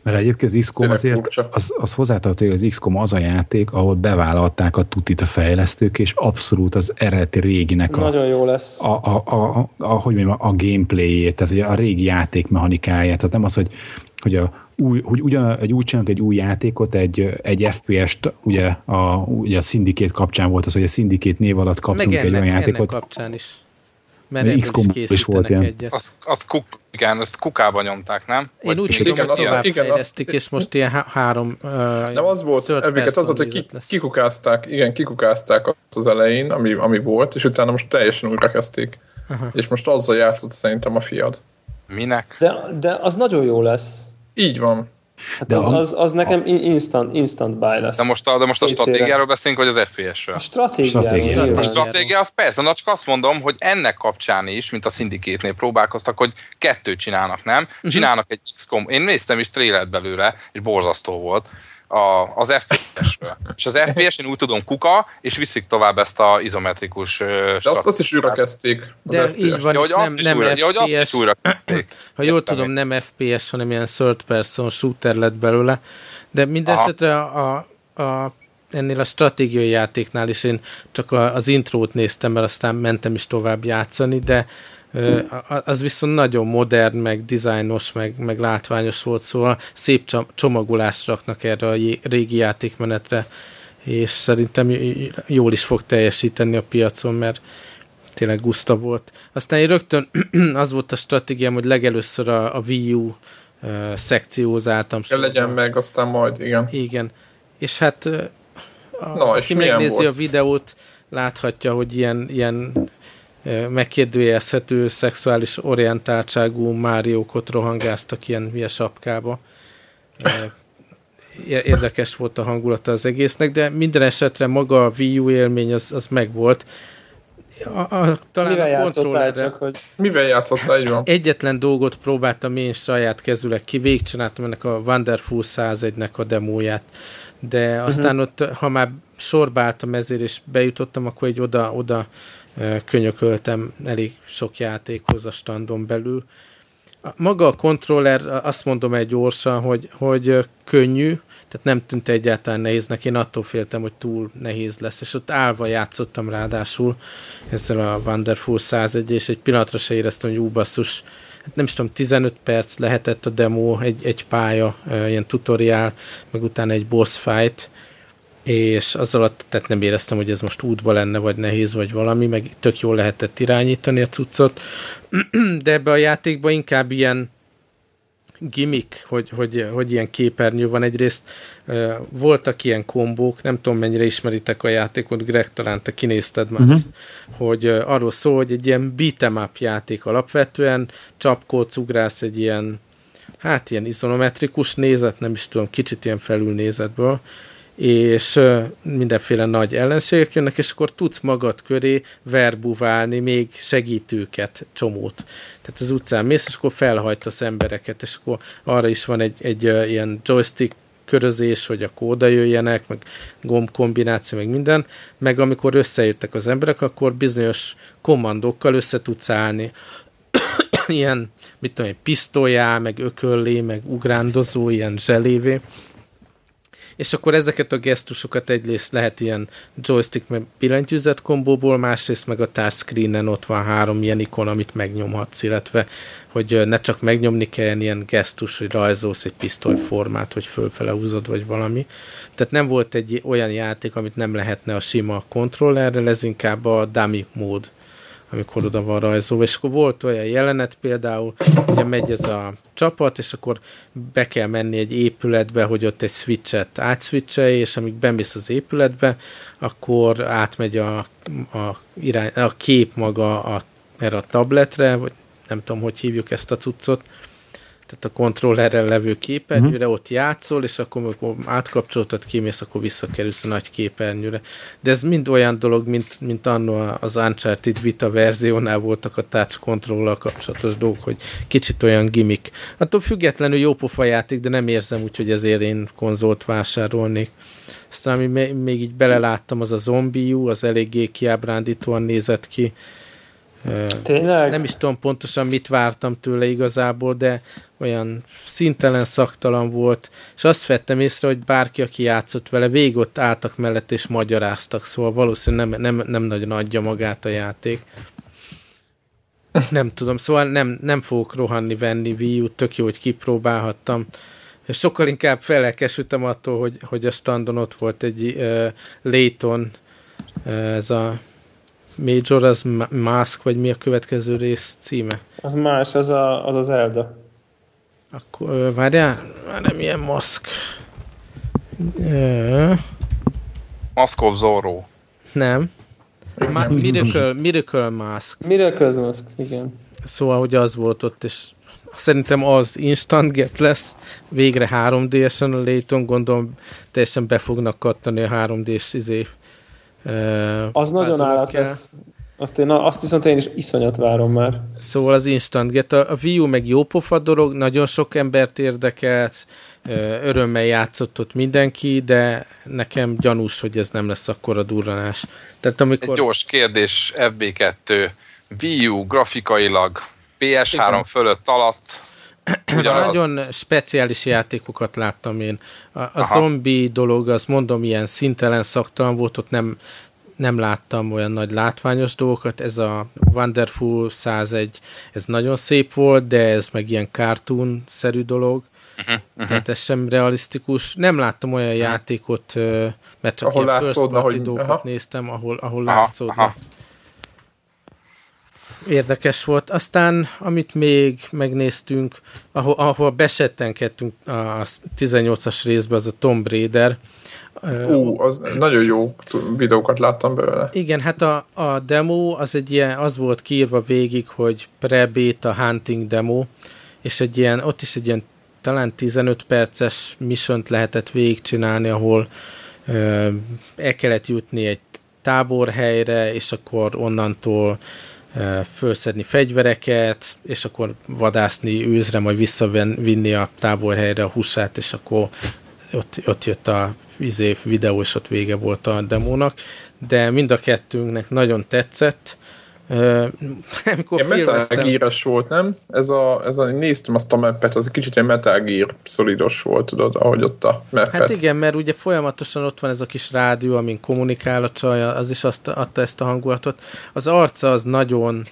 Mert egyébként az XCOM azért, az, az hozzátartozik, hogy az XCOM az a játék, ahol bevállalták a tutit a fejlesztők, és abszolút az eredeti réginek a, Nagyon jó lesz. A, a, a, a, a, hogy mondjam, a gameplayét, tehát a régi játékmechanikáját, tehát nem az, hogy hogy a, új, hogy ugyan, egy úgy csinálunk egy új játékot, egy, egy FPS-t, ugye a, ugye a Syndicate kapcsán volt az, hogy a Syndicate név alatt kaptunk Meg ennek, egy olyan játékot. Ennek kapcsán is. Mert x is, is volt ilyen. Egyet. Az, az kuk, igen, azt kukába nyomták, nem? Én úgy tudom, hogy továbbfejlesztik, és most ilyen há három uh, Nem az volt, ebbéket az volt, hogy ki, kikukázták, igen, kikukázták az elején, ami, ami volt, és utána most teljesen újra kezdték. Aha. És most azzal játszott szerintem a fiad. Minek? De, de az nagyon jó lesz. Így van. Hát de az, az, az nekem instant, instant buy lesz. De most a, de most a stratégiáról beszélünk, vagy az FPS-ről? A stratégiáról. A stratégia, az persze, na csak azt mondom, hogy ennek kapcsán is, mint a Syndicate-nél próbálkoztak, hogy kettőt csinálnak, nem? Mhm. Csinálnak egy XCOM. Én néztem is trailet belőle, és borzasztó volt a, az FPS-ről. És az FPS-en úgy tudom kuka, és viszik tovább ezt a izometrikus De azt, azt is újra kezdték. De FPS. így van, ja, hogy nem, azt nem újra, FPS. Ja, hogy azt is újra kezdték. Ha jól tudom, nem FPS, hanem ilyen third person shooter lett belőle. De mindesetre a, a ennél a stratégiai játéknál is én csak a, az intrót néztem, mert aztán mentem is tovább játszani, de az viszont nagyon modern, meg dizájnos, meg, meg látványos volt, szóval szép csomagolást raknak erre a régi játékmenetre, és szerintem jól is fog teljesíteni a piacon, mert tényleg guszta volt. Aztán én rögtön az volt a stratégiám, hogy legelőször a, a Wii U szekciózáltam. Kell legyen meg, aztán majd, igen. Igen. És hát a, Na, aki megnézi volt? a videót, láthatja, hogy ilyen, ilyen megkérdőjelezhető szexuális orientáltságú Máriókot rohangáztak ilyen hülye sapkába. Érdekes volt a hangulata az egésznek, de minden esetre maga a Wii U élmény az, az megvolt. A, a, talán Mivel a kontrollerre... Csak, hogy... Mivel játszottál, így van? Egyetlen dolgot próbáltam én saját kezüleg ki, végigcsináltam ennek a Wonderful 101-nek a demóját, de aztán uh-huh. ott, ha már sorba álltam ezért, és bejutottam, akkor egy oda, oda könyököltem elég sok játékhoz a standon belül. Maga a kontroller, azt mondom egy gyorsan, hogy, hogy könnyű, tehát nem tűnt egyáltalán nehéznek, én attól féltem, hogy túl nehéz lesz, és ott állva játszottam ráadásul ezzel a Wonderful 101 és egy pillanatra se éreztem, hogy ú, hát nem is tudom, 15 perc lehetett a demo, egy, egy pálya, ilyen tutoriál, meg utána egy boss fight, és az alatt tehát nem éreztem, hogy ez most útba lenne, vagy nehéz, vagy valami, meg tök jól lehetett irányítani a cuccot, de ebbe a játékban inkább ilyen gimmick, hogy, hogy, hogy ilyen képernyő van. Egyrészt voltak ilyen kombók, nem tudom mennyire ismeritek a játékot, Greg, talán te kinézted már uh-huh. ezt, hogy arról szól, hogy egy ilyen beat'em up játék alapvetően, csapkódsz, ugrász egy ilyen hát ilyen izonometrikus nézet, nem is tudom, kicsit ilyen felülnézetből, és mindenféle nagy ellenségek jönnek, és akkor tudsz magad köré verbuválni még segítőket, csomót. Tehát az utcán mész, és akkor felhajtasz embereket, és akkor arra is van egy, egy ilyen joystick körözés, hogy akkor oda jöjjenek, meg gomb kombináció, meg minden, meg amikor összejöttek az emberek, akkor bizonyos kommandókkal össze tudsz állni. ilyen, mit tudom, pisztolyá, meg ököllé, meg ugrándozó, ilyen zselévé és akkor ezeket a gesztusokat egyrészt lehet ilyen joystick meg billentyűzet kombóból, másrészt meg a touchscreenen ott van három ilyen ikon, amit megnyomhatsz, illetve hogy ne csak megnyomni kell ilyen gesztus, hogy rajzolsz egy pisztolyformát, hogy fölfele húzod, vagy valami. Tehát nem volt egy olyan játék, amit nem lehetne a sima kontrollerrel, ez inkább a dummy mód amikor oda van rajzolva, és akkor volt olyan jelenet például, ugye megy ez a csapat, és akkor be kell menni egy épületbe, hogy ott egy switchet átszwitchelj, és amíg bemész az épületbe, akkor átmegy a, a, irány, a kép maga a, erre a tabletre, vagy nem tudom, hogy hívjuk ezt a cuccot, tehát a kontrollerrel levő képernyőre, uh-huh. ott játszol, és akkor amikor átkapcsoltad, kimész, akkor visszakerülsz a nagy képernyőre. De ez mind olyan dolog, mint, mint annó az Uncharted Vita verziónál voltak a touch controller kapcsolatos dolgok, hogy kicsit olyan gimmick. Attól függetlenül jó pofa játék, de nem érzem úgy, hogy ezért én konzolt vásárolnék. Aztán ami még így beleláttam, az a zombiú, az eléggé kiábrándítóan nézett ki Tényleg? Nem is tudom pontosan mit vártam tőle igazából, de olyan szintelen, szaktalan volt, és azt vettem észre, hogy bárki, aki játszott vele, végig ott álltak mellett és magyaráztak, szóval valószínűleg nem, nem, nem nagyon adja magát a játék. Nem tudom, szóval nem, nem fogok rohanni venni Wii U, tök jó, hogy kipróbálhattam, sokkal inkább felelkesültem attól, hogy, hogy a standon ott volt egy uh, Layton, uh, ez a Major, az Mask, vagy mi a következő rész címe? Az más, az a, az, az Elda. Akkor várjál, már nem ilyen Mask. Uh, Mask of Zorro. Nem. Ma- Miracle, Miracle Mask. Miracle Mask, igen. Szóval, hogy az volt ott, és szerintem az instant get lesz, végre 3D-esen a Layton, gondolom teljesen be fognak kattani a 3D-s izé, Az nagyon állat lesz. Azt, én, azt viszont én is iszonyat várom már. Szóval az instant get, a, a Wii U meg jó pofa dolog, nagyon sok embert érdekelt, örömmel játszott ott mindenki, de nekem gyanús, hogy ez nem lesz akkor a durranás. Tehát amikor... Egy gyors kérdés, FB2, Wii U grafikailag PS3 Igen. fölött alatt Ugyanaz. Nagyon speciális játékokat láttam én. A, a zombi dolog, az mondom, ilyen szintelen, szaktalan volt, ott nem, nem láttam olyan nagy látványos dolgokat. Ez a Wonderful 101, ez nagyon szép volt, de ez meg ilyen cartoon-szerű dolog. Uh-huh, uh-huh. Tehát ez sem realisztikus. Nem láttam olyan uh-huh. játékot, mert csak ahol ilyen látszódna, hogy... dolgokat aha. néztem, ahol, ahol aha, látszódna. Aha. Érdekes volt. Aztán, amit még megnéztünk, ahol, ahol besettenkedtünk a 18-as részbe, az a Tomb Raider. Ú, az nagyon jó videókat láttam belőle. Igen, hát a, a demo az egy ilyen, az volt kiírva végig, hogy pre-beta hunting demo, és egy ilyen, ott is egy ilyen talán 15 perces missiont lehetett végigcsinálni, ahol ö, el kellett jutni egy táborhelyre, és akkor onnantól fölszedni fegyvereket, és akkor vadászni őzre, majd visszavinni a táborhelyre a húsát, és akkor ott, ott jött a izé, videó, és ott vége volt a demónak, de mind a kettőnknek nagyon tetszett, amikor Ilyen Metal gear volt, nem? Ez a, ez a, néztem azt a mappet, az egy kicsit ilyen Metal Gear szolidos volt, tudod, ahogy ott a mappet. Hát igen, mert ugye folyamatosan ott van ez a kis rádió, amin kommunikál a csaj, az is azt adta ezt a hangulatot. Az arca az nagyon,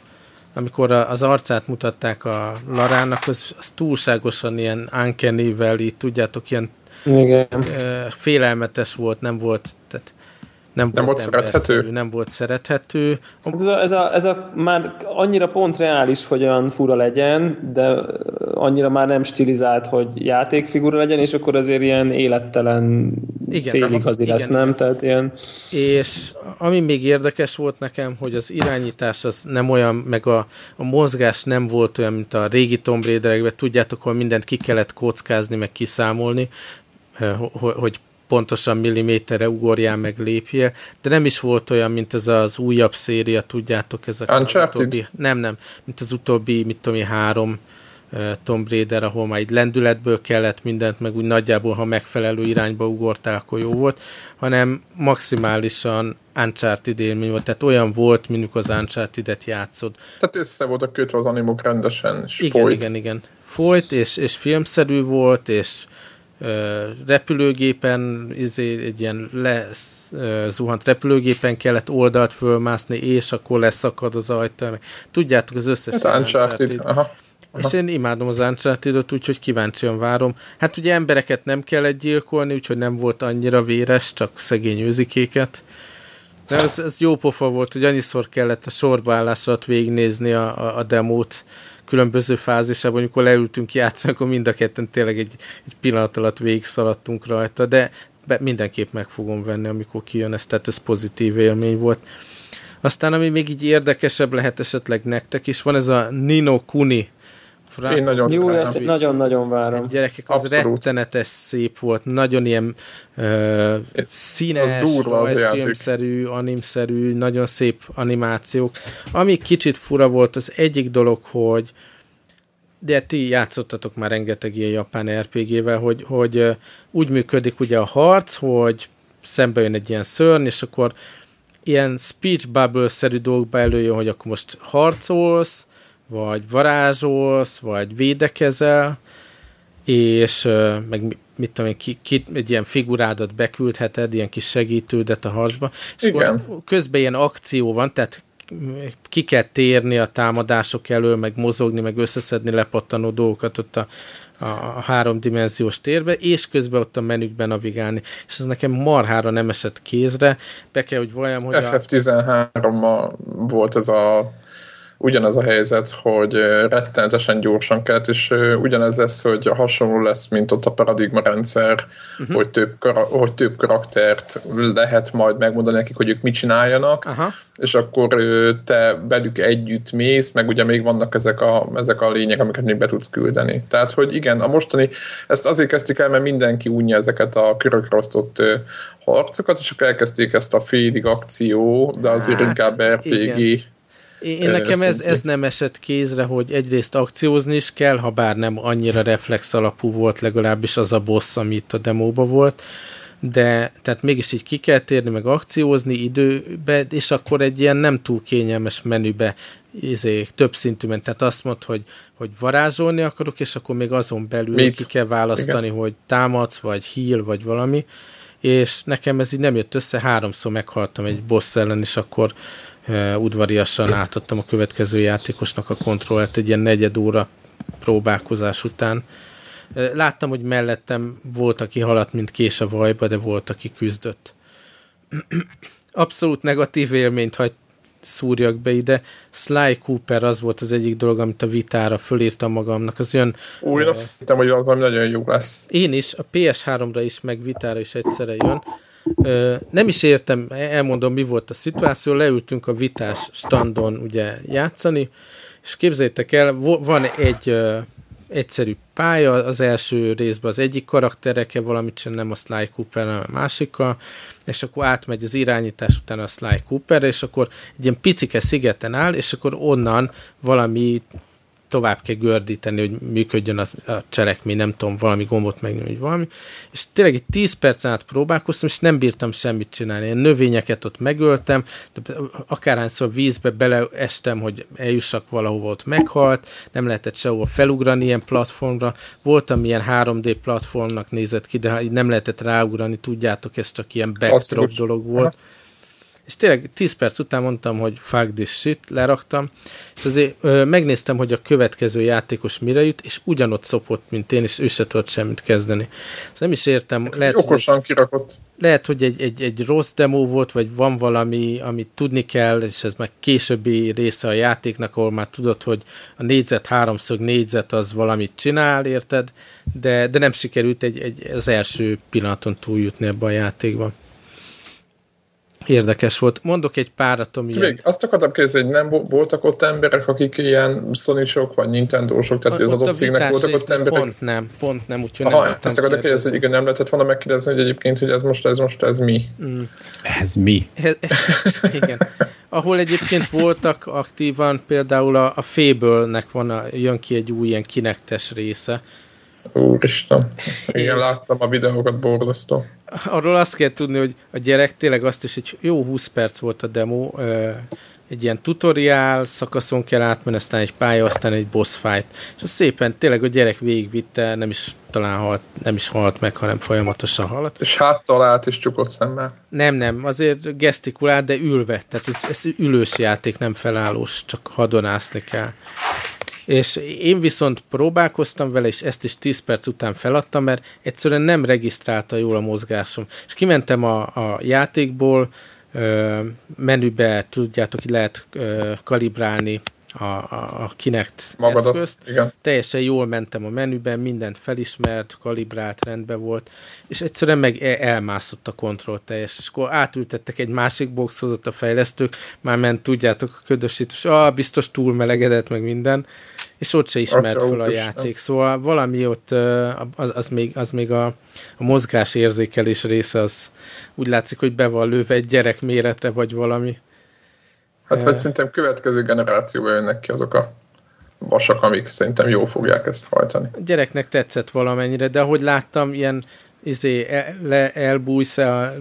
amikor az arcát mutatták a Larának, az, az túlságosan ilyen uncanny így tudjátok, ilyen igen. félelmetes volt, nem volt, tehát nem, nem volt, volt szerethető? Nem volt szerethető. Ez a, ez, a, ez a már annyira pont reális, hogy olyan fura legyen, de annyira már nem stilizált, hogy játékfigura legyen, és akkor azért ilyen élettelen igen, féligazi igen, lesz, igen, nem? Igen. Tehát ilyen... És ami még érdekes volt nekem, hogy az irányítás az nem olyan, meg a, a mozgás nem volt olyan, mint a régi Tomb Raiderekben, tudjátok, hogy mindent ki kellett kockázni, meg kiszámolni, eh, hogy pontosan milliméterre ugorjál meg lépje, de nem is volt olyan, mint ez az újabb széria, tudjátok, ez a utóbbi, nem, nem, mint az utóbbi, mit tudom három uh, Tomb Raider, ahol már egy lendületből kellett mindent, meg úgy nagyjából, ha megfelelő irányba ugortál, akkor jó volt, hanem maximálisan Uncharted élmény volt, tehát olyan volt, mint az Uncharted-et játszod. Tehát össze voltak kötve az animok rendesen, és igen, folyt. Igen, igen, folyt, és, és filmszerű volt, és repülőgépen, izé, egy ilyen lezuhant repülőgépen kellett oldalt fölmászni, és akkor leszakad az ajtó. Tudjátok, az összes hát Uncharted. Aha. Aha. És én imádom az Uncharted-ot, úgyhogy kíváncsian várom. Hát ugye embereket nem kellett gyilkolni, úgyhogy nem volt annyira véres, csak szegény őzikéket. De ez, ez jó pofa volt, hogy annyiszor kellett a sorbaállás alatt végignézni a, a, a demót, különböző fázisában, amikor leültünk játszani, akkor mind a ketten tényleg egy, egy pillanat alatt végig szaladtunk rajta, de be, mindenképp meg fogom venni, amikor kijön ez, tehát ez pozitív élmény volt. Aztán, ami még így érdekesebb lehet esetleg nektek is, van ez a Nino Kuni Frá- Én nagyon Jó, ezt nagyon-nagyon várom. Gyerekek, az Abszolút. rettenetes szép volt, nagyon ilyen uh, színes, rajzfilmszerű, animszerű, nagyon szép animációk. Ami kicsit fura volt, az egyik dolog, hogy de ti játszottatok már rengeteg ilyen japán RPG-vel, hogy, hogy úgy működik ugye a harc, hogy szembe jön egy ilyen szörny, és akkor ilyen speech bubble-szerű dolgokba előjön, hogy akkor most harcolsz, vagy varázsolsz, vagy védekezel, és meg mit tudom én, ki, ki, egy ilyen figurádat beküldheted, ilyen kis segítődet a harcba, és Igen. akkor közben ilyen akció van, tehát ki kell térni a támadások elől, meg mozogni, meg összeszedni lepattanó dolgokat ott a, a háromdimenziós térbe, és közben ott a menükben navigálni. És ez nekem marhára nem esett kézre. Be kell, hogy valljam, hogy FF13-mal volt ez a ugyanaz a helyzet, hogy rettenetesen gyorsan kellett, és ugyanez lesz, hogy hasonló lesz, mint ott a paradigma rendszer, uh-huh. hogy, több, hogy több karaktert lehet majd megmondani nekik, hogy ők mit csináljanak, uh-huh. és akkor te velük együtt mész, meg ugye még vannak ezek a, ezek a lények, amiket még be tudsz küldeni. Tehát, hogy igen, a mostani, ezt azért kezdtük el, mert mindenki unja ezeket a körökre osztott harcokat, és akkor elkezdték ezt a félig akció, de azért hát, inkább RPG igen én nekem ez, ez nem esett kézre, hogy egyrészt akciózni is kell, ha bár nem annyira reflex alapú volt legalábbis az a boss, ami itt a demóba volt, de tehát mégis így ki kell térni, meg akciózni időbe, és akkor egy ilyen nem túl kényelmes menübe izé, több szintűben, tehát azt mond, hogy, hogy varázsolni akarok, és akkor még azon belül Mit? ki kell választani, Igen. hogy támadsz, vagy heal, vagy valami, és nekem ez így nem jött össze, háromszor meghaltam egy boss ellen, és akkor udvariasan átadtam a következő játékosnak a kontrollt egy ilyen negyed óra próbálkozás után. Láttam, hogy mellettem volt, aki haladt, mint kés a vajba, de volt, aki küzdött. Abszolút negatív élményt hagy szúrjak be ide. Sly Cooper az volt az egyik dolog, amit a vitára fölírtam magamnak. Az jön... Új, uh, azt hittem, hogy az ami nagyon jó lesz. Én is, a PS3-ra is, meg vitára is egyszerre jön. Nem is értem, elmondom, mi volt a szituáció, leültünk a vitás standon ugye játszani, és képzeljétek el, van egy egyszerű pálya, az első részben az egyik karaktereke valamit sem nem a Sly Cooper, hanem a másikkal, és akkor átmegy az irányítás után a Sly Cooper, és akkor egy ilyen picike szigeten áll, és akkor onnan valami tovább kell gördíteni, hogy működjön a, a cselekmény, nem tudom, valami gombot megnyomni, vagy valami. És tényleg egy 10 perc át próbálkoztam, és nem bírtam semmit csinálni. Én növényeket ott megöltem, akárhányszor vízbe beleestem, hogy eljussak valahova, ott meghalt, nem lehetett sehova felugrani ilyen platformra. Voltam ilyen 3D platformnak nézett ki, de nem lehetett ráugrani, tudjátok, ez csak ilyen backdrop dolog volt. Aha és tényleg 10 perc után mondtam, hogy fuck this shit, leraktam, és azért ö, megnéztem, hogy a következő játékos mire jut, és ugyanott szopott, mint én, és ő se tudott semmit kezdeni. Ezt nem is értem. Ez lehet, okosan hogy, kirakott. Lehet, hogy egy, egy, egy rossz demo volt, vagy van valami, amit tudni kell, és ez meg későbbi része a játéknak, ahol már tudod, hogy a négyzet, háromszög négyzet az valamit csinál, érted? De, de nem sikerült egy, egy, az első pillanaton túljutni ebbe a játékban. Érdekes volt. Mondok egy párat, ami Még azt akartam kérdezni, hogy nem voltak ott emberek, akik ilyen sony vagy Nintendo-sok, tehát hogy az adott cégnek voltak ott emberek? Pont nem, pont nem, úgyhogy Aha, nem ezt akartam kérdezni, hogy igen, nem lehetett volna megkérdezni, hogy egyébként, hogy ez most, ez most, ez mi? Mm. Ez mi? igen. Ahol egyébként voltak aktívan, például a, a Fable-nek van a, jön ki egy új ilyen kinektes része, Úristen. Igen, láttam a videókat, borzasztó. Arról azt kell tudni, hogy a gyerek tényleg azt is, egy jó 20 perc volt a demo, egy ilyen tutoriál, szakaszon kell átmenni, aztán egy pálya, aztán egy boss fight. És az szépen tényleg a gyerek végigvitte, nem is talán halt, nem is halt meg, hanem folyamatosan halt. És háttal át is csukott szemmel? Nem, nem, azért gesztikulált, de ülve. Tehát ez, ez ülős játék, nem felállós, csak hadonászni kell. És én viszont próbálkoztam vele, és ezt is 10 perc után feladtam, mert egyszerűen nem regisztrálta jól a mozgásom. És kimentem a, a játékból, menübe, tudjátok, hogy lehet kalibrálni a, a, a Kinect Magadat, eszközt. Igen. Teljesen jól mentem a menüben, mindent felismert, kalibrált, rendben volt, és egyszerűen meg elmászott a kontroll teljes, és akkor átültettek egy másik boxhoz ott a fejlesztők, már ment, tudjátok, a ködösítős, ah, biztos túl melegedett, meg minden, és ott se ismert fel a játék. Szóval valami ott, az, az még, az még a, a mozgás érzékelés része, az úgy látszik, hogy be van lőve egy gyerek méretre, vagy valami. Hát vagy szerintem következő generációban jönnek ki azok a vasak, amik szerintem jól fogják ezt hajtani. A gyereknek tetszett valamennyire, de ahogy láttam, ilyen izé, el, le, elbújsz a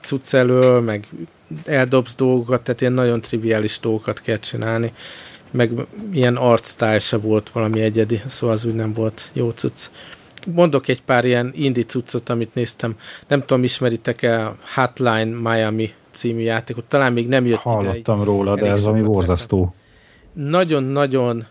cucc elől, meg eldobsz dolgokat, tehát ilyen nagyon triviális dolgokat kell csinálni meg ilyen arcstyle se volt valami egyedi, szóval az úgy nem volt jó cucc. Mondok egy pár ilyen indie cuccot, amit néztem. Nem tudom, ismeritek-e Hotline Miami című játékot, talán még nem jött Hallottam ide, róla, de ez ami borzasztó. Nagyon-nagyon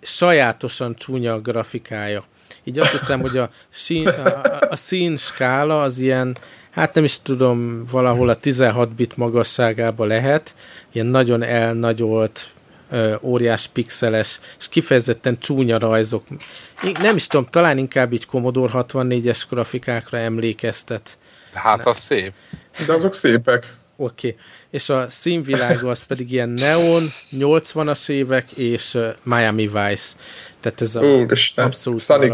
sajátosan csúnya a grafikája. Így azt hiszem, hogy a, szín, a, a szín skála az ilyen, hát nem is tudom, valahol a 16 bit magasságában lehet, ilyen nagyon elnagyolt, óriás pixeles, és kifejezetten csúnya rajzok. Nem is tudom, talán inkább így Commodore 64-es grafikákra emlékeztet. Hát az szép. De azok szépek. Oké. Okay. És a színvilága az pedig ilyen neon, 80-as évek és Miami Vice. Tehát ez a Úristen, abszolút Sunny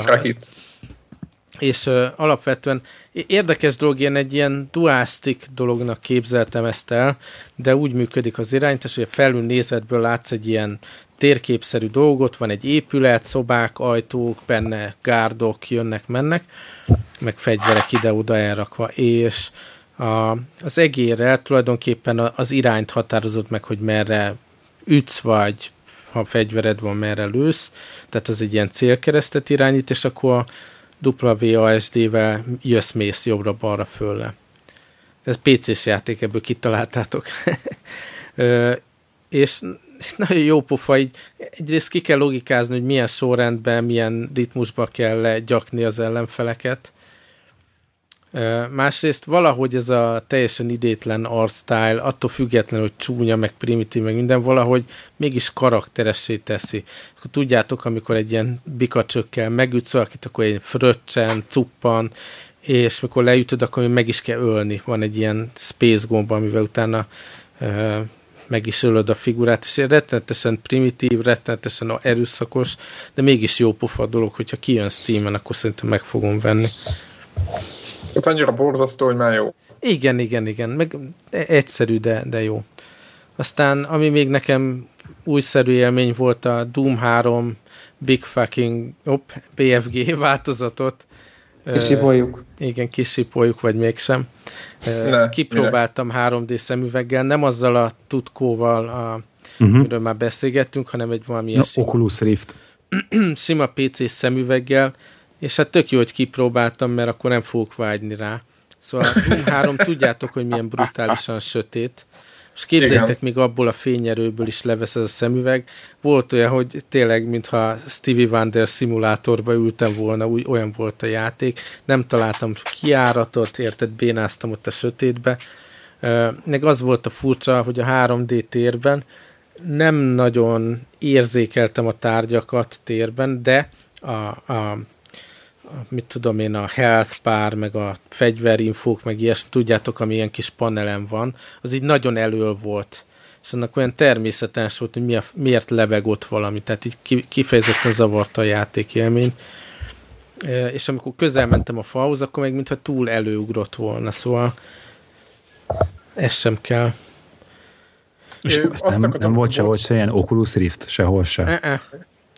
És uh, alapvetően érdekes dolog, ilyen egy ilyen duástik dolognak képzeltem ezt el, de úgy működik az irányítás, hogy a felül nézetből látsz egy ilyen térképszerű dolgot, van egy épület, szobák, ajtók, benne gárdok jönnek-mennek, meg fegyverek ide-oda elrakva, és a, az egérrel tulajdonképpen az irányt határozott meg, hogy merre ütsz, vagy ha fegyvered van, merre lősz, tehát az egy ilyen célkeresztet irányít, és akkor a WASD-vel jössz-mész jobbra-balra fölle. Ez PC-s játék, ebből kitaláltátok. és nagyon jó pofa, így egyrészt ki kell logikázni, hogy milyen sorrendben, milyen ritmusba kell gyakni az ellenfeleket, Másrészt valahogy ez a teljesen idétlen art style, attól függetlenül, hogy csúnya, meg primitív, meg minden, valahogy mégis karakteressé teszi. Akkor tudjátok, amikor egy ilyen bikacsökkel megütsz valakit, akkor egy fröccsen, cuppan, és mikor leütöd, akkor meg is kell ölni. Van egy ilyen space gomba, amivel utána uh, meg is ölöd a figurát, és rettenetesen primitív, rettenetesen erőszakos, de mégis jó pofa dolog, hogyha kijön Steam-en, akkor szerintem meg fogom venni. Ott annyira borzasztó, hogy már jó. Igen, igen, igen. Meg egyszerű, de, de jó. Aztán, ami még nekem újszerű élmény volt a Doom 3 Big Fucking op, BFG változatot. Kisipoljuk. Uh, igen, kisipoljuk, vagy mégsem. Uh, ne, Kipróbáltam mire? 3D szemüveggel, nem azzal a tutkóval, a, uh-huh. amiről már beszélgettünk, hanem egy valami no, Oculus Rift. sima PC szemüveggel, és hát tök jó, hogy kipróbáltam, mert akkor nem fogok vágyni rá. Szóval 3 tudjátok, hogy milyen brutálisan sötét. És képzeljétek, még abból a fényerőből is levesz ez a szemüveg. Volt olyan, hogy tényleg, mintha Stevie Wonder szimulátorba ültem volna, úgy olyan volt a játék. Nem találtam kiáratot, érted, bénáztam ott a sötétbe. Meg az volt a furcsa, hogy a 3D térben nem nagyon érzékeltem a tárgyakat térben, de a, a mit tudom én, a health pár, meg a fegyverinfók, meg ilyes, tudjátok, ami ilyen kis panelem van, az így nagyon elől volt. És annak olyan természetes volt, hogy miért lebeg ott valami, tehát így kifejezetten zavarta a játékélményt. E, és amikor közel mentem a falhoz, akkor meg mintha túl előugrott volna, szóval ez sem kell. És nem, nem volt sehol se ilyen Oculus Rift, sehol se. E-e.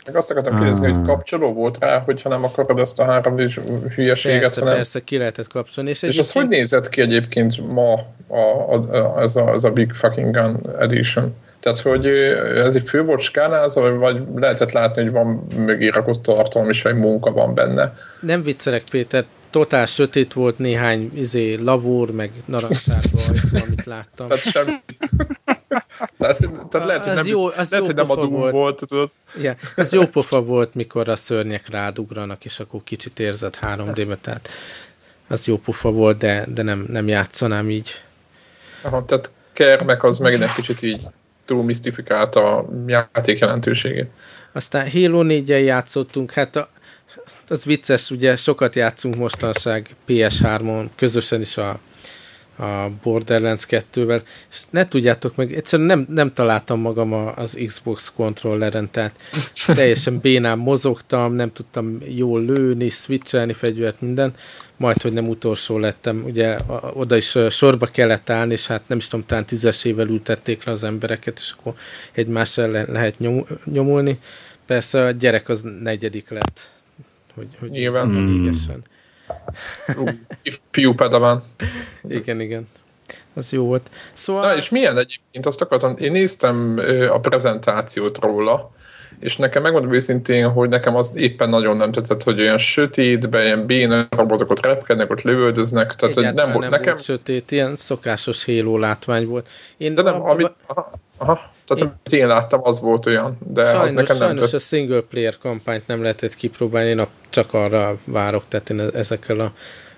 Meg azt akartam kérdezni, hogy ah. kapcsoló volt rá, hogyha nem akarod ezt a három hülyeséget. Persze, hanem... persze, ki lehetett kapcsolni. És, és ez hogy nézett ki egyébként ma a, a, a, ez, a, ez a Big Fucking Gun Edition? Tehát, hogy ez egy fő volt skálázva, vagy lehetett látni, hogy van mögé rakott tartalom, és egy munka van benne. Nem viccelek, Péter, totál sötét volt, néhány izé, lavúr, meg narancssárga amit láttam. Tehát semmi. Tehát, tehát lehet, hogy nem, jó, az lehet, jó hogy nem a Doom volt, volt tudod. Igen, ez jó pofa volt, mikor a szörnyek rádugranak, és akkor kicsit érzed 3D-be, tehát az jó pofa volt, de, de nem, nem játszanám így. Aha, tehát Kermek az megint egy kicsit így túl misztifikált a játék jelentőségét. Aztán Halo 4 játszottunk, hát a, az vicces, ugye sokat játszunk mostanság PS3-on, közösen is a, a Borderlands 2-vel, és ne tudjátok meg, egyszerűen nem, nem találtam magam a, az Xbox kontrolleren, tehát teljesen bénán mozogtam, nem tudtam jól lőni, switchelni fegyvert, minden, majd, hogy nem utolsó lettem, ugye oda is sorba kellett állni, és hát nem is tudom, talán tízesével ültették le az embereket, és akkor egymás ellen lehet nyomulni. Persze a gyerek az negyedik lett hogy, hogy Nyilván. Mm. égesen. Fiú van. Igen, igen. Az jó volt. Szóval... Na, és milyen egyébként, azt akartam, én néztem a prezentációt róla, és nekem megmondom őszintén, hogy nekem az éppen nagyon nem tetszett, hogy olyan sötétben, ilyen béna robotok ott repkednek, ott lövöldöznek, tehát hogy nem volt nem nekem... Volt sötét, ilyen szokásos héló látvány volt. Én De nem, a, amit... Aha, aha. Tehát én, amit én láttam, az volt olyan, de sajnos, az nekem nem Sajnos tett. a single player kampányt nem lehetett kipróbálni, én csak arra várok, tehát én ezekkel a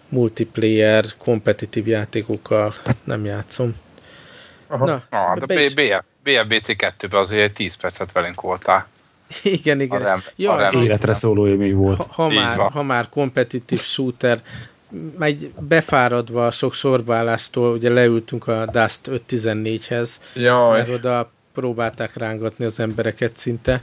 multiplayer, kompetitív játékokkal nem játszom. Aha. Na, ah, de is... BF, BFBC 2-ben azért 10 percet velünk voltál. Igen, igen. A ja, a életre szóló élmény volt. Ha, ha, már, ha már kompetitív shooter, megy befáradva a sok sorbálástól, ugye leültünk a Dust 514-hez, mert oda próbálták rángatni az embereket szinte.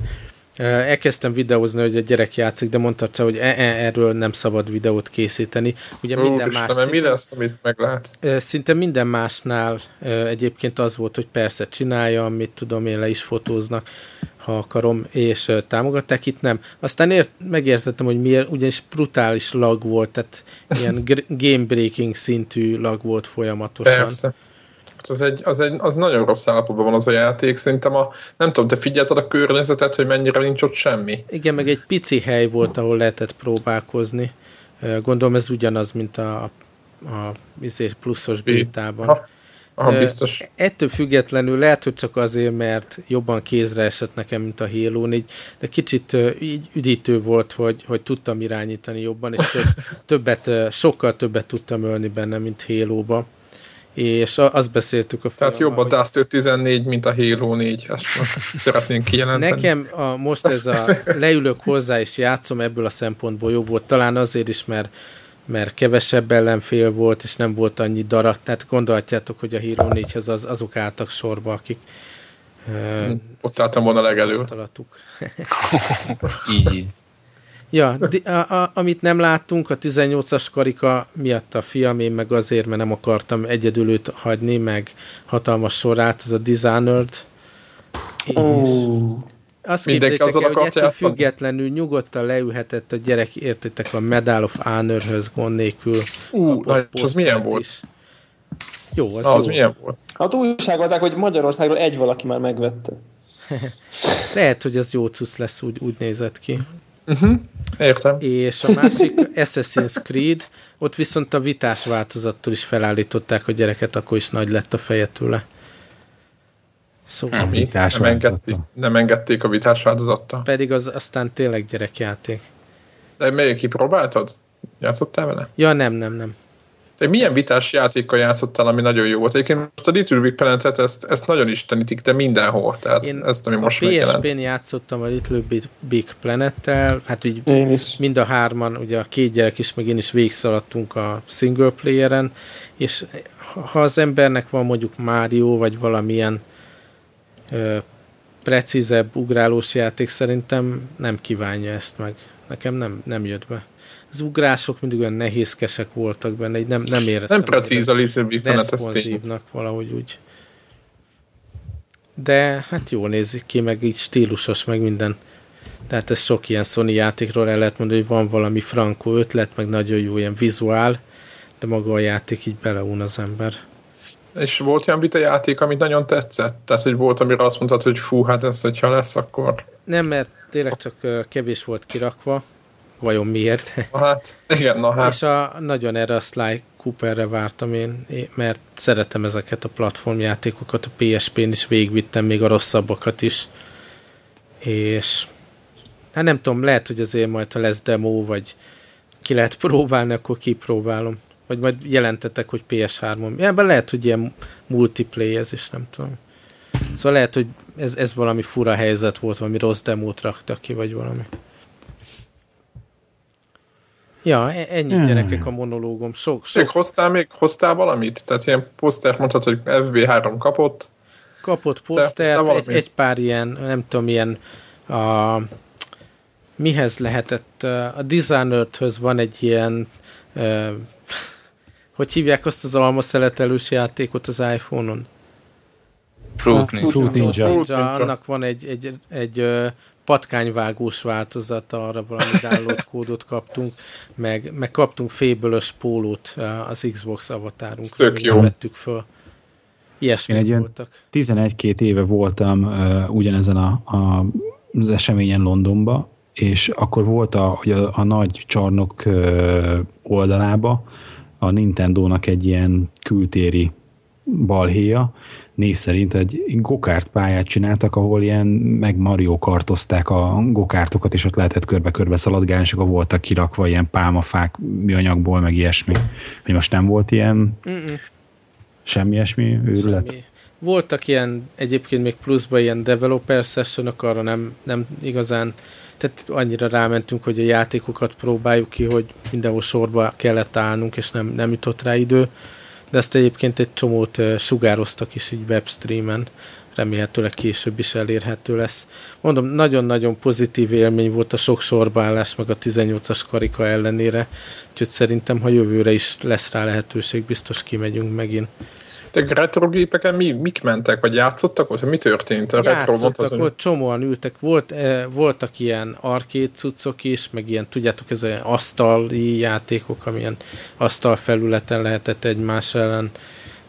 Elkezdtem videózni, hogy a gyerek játszik, de mondta csak, hogy e -e, erről nem szabad videót készíteni. Ugye Ó, minden más... Szinte, mi lesz, amit meglát? Szinte minden másnál egyébként az volt, hogy persze csinálja, mit tudom én, le is fotóznak, ha akarom, és támogatták, itt nem. Aztán ért, megértettem, hogy miért, ugyanis brutális lag volt, tehát ilyen game breaking szintű lag volt folyamatosan. Persze. Az, egy, az, egy, az nagyon rossz állapotban van az a játék. Szerintem a, nem tudom, te figyelted a környezetet, hogy mennyire nincs ott semmi? Igen, meg egy pici hely volt, ahol lehetett próbálkozni. Gondolom ez ugyanaz, mint a, a, a izé pluszos bétában. Ha, aha, biztos. Ettől függetlenül lehet, hogy csak azért, mert jobban kézre esett nekem, mint a Halo 4, de kicsit így üdítő volt, hogy, hogy tudtam irányítani jobban, és több, többet, sokkal többet tudtam ölni benne, mint Halo-ba és azt beszéltük a Tehát jobb a hogy... Dust 14, mint a Halo 4, ezt szeretnénk kijelenteni. Nekem a, most ez a leülök hozzá és játszom ebből a szempontból jobb volt, talán azért is, mert mert kevesebb ellenfél volt, és nem volt annyi darat, tehát gondolhatjátok, hogy a Hero 4-hez az, azok álltak sorba, akik ott álltam volna legelő. Így. Ja, a, a, amit nem láttunk, a 18-as karika miatt a fiam, én meg azért, mert nem akartam egyedül őt hagyni, meg hatalmas sorát, az a Dishonored. Oh. Azt képzeljétek el, hogy ettől játszani? függetlenül nyugodtan leülhetett a gyerek, értitek, a Medal of Honor-höz gond nélkül. Uh, az milyen volt? Is. Jó, az, Na, az jó. milyen volt? Hát újságolták, hogy Magyarországról egy valaki már megvette. Lehet, hogy az jó cusz lesz, úgy, úgy nézett ki. Uh-huh. Értem. És a másik Assassin's Creed, ott viszont a vitás változattól is felállították a gyereket, akkor is nagy lett a feje tőle. Szóval a vitás nem, engedték, nem engedték a vitás változattal. Pedig az aztán tényleg gyerekjáték. De melyik kipróbáltad? Játszottál vele? Ja, nem, nem, nem. Te milyen vitás játékkal játszottál, ami nagyon jó volt? Egyébként most a Little Big Planet-et ezt, ezt nagyon istenítik, de mindenhol. Tehát Én ezt, ami most a PSP-n játszottam a Little Big Planet-tel, hát úgy én is. mind a hárman, ugye a két gyerek is, meg én is végigszaladtunk a single playeren, és ha az embernek van mondjuk Mario, vagy valamilyen ö, precízebb ugrálós játék, szerintem nem kívánja ezt meg. Nekem nem, nem jött be az ugrások mindig olyan nehézkesek voltak benne, így nem, nem éreztem. Nem precíz a Little Big Planet, valahogy úgy. De hát jól nézik ki, meg így stílusos, meg minden. Tehát ez sok ilyen Sony játékról el lehet mondani, hogy van valami frankó ötlet, meg nagyon jó ilyen vizuál, de maga a játék így beleún az ember. És volt olyan vita játék, amit nagyon tetszett? Tehát, hogy volt, amire azt mondtad, hogy fú, hát ez, hogyha lesz, akkor... Nem, mert tényleg csak kevés volt kirakva, vajon miért. Hát, igen, na hát. És a, nagyon erre a Sly Cooperre vártam én, mert szeretem ezeket a platformjátékokat, a PSP-n is végigvittem, még a rosszabbakat is. És hát nem tudom, lehet, hogy azért majd, ha lesz demo, vagy ki lehet próbálni, akkor kipróbálom. Vagy majd jelentetek, hogy PS3-on. Ebben lehet, hogy ilyen multiplayer ez is, nem tudom. Szóval lehet, hogy ez, ez valami fura helyzet volt, valami rossz demót raktak ki, vagy valami. Ja, e- ennyi hmm. gyerekek a monológom. Sok, sok. Még hoztál még, hoztál valamit? Tehát ilyen poszter mondtad, hogy FB3 kapott. Kapott posztert, egy, egy pár ilyen, nem tudom, ilyen a, mihez lehetett, a Dishonored-höz van egy ilyen uh, hogy hívják azt az almaszeletelős játékot az iPhone-on? Fruit Ninja. Fruit Ninja. Fruit Ninja. Annak van egy, egy, egy, egy patkányvágós változata, arra valami download kódot kaptunk, meg, meg kaptunk fébölös pólót eh, az Xbox avatárunkra, tök jó. vettük föl. Ilyesmi Én egy voltak. 11-2 éve voltam uh, ugyanezen a, a, az eseményen Londonba, és akkor volt a, a, a nagy csarnok uh, oldalába a Nintendo-nak egy ilyen kültéri balhéja, név szerint egy gokárt pályát csináltak, ahol ilyen meg Mario kartozták a gokártokat, és ott lehetett körbe-körbe szaladgálni, és akkor voltak kirakva ilyen pálmafák műanyagból, meg ilyesmi. Hogy most nem volt ilyen Mm-mm. semmi ilyesmi őrület? Semmi. Voltak ilyen, egyébként még pluszban ilyen developer sessionok, arra nem, nem igazán tehát annyira rámentünk, hogy a játékokat próbáljuk ki, hogy mindenhol sorba kellett állnunk, és nem, nem jutott rá idő de ezt egyébként egy csomót sugároztak is így webstreamen, remélhetőleg később is elérhető lesz. Mondom, nagyon-nagyon pozitív élmény volt a sok sorbaállás, meg a 18-as karika ellenére, úgyhogy szerintem, ha jövőre is lesz rá lehetőség, biztos kimegyünk megint. De retrogépeken mi, mik mentek, vagy játszottak ott? Mi történt? A retro ott csomóan ültek. Volt, eh, voltak ilyen arcade cuccok is, meg ilyen, tudjátok, ez olyan asztali játékok, amilyen asztalfelületen lehetett egymás ellen.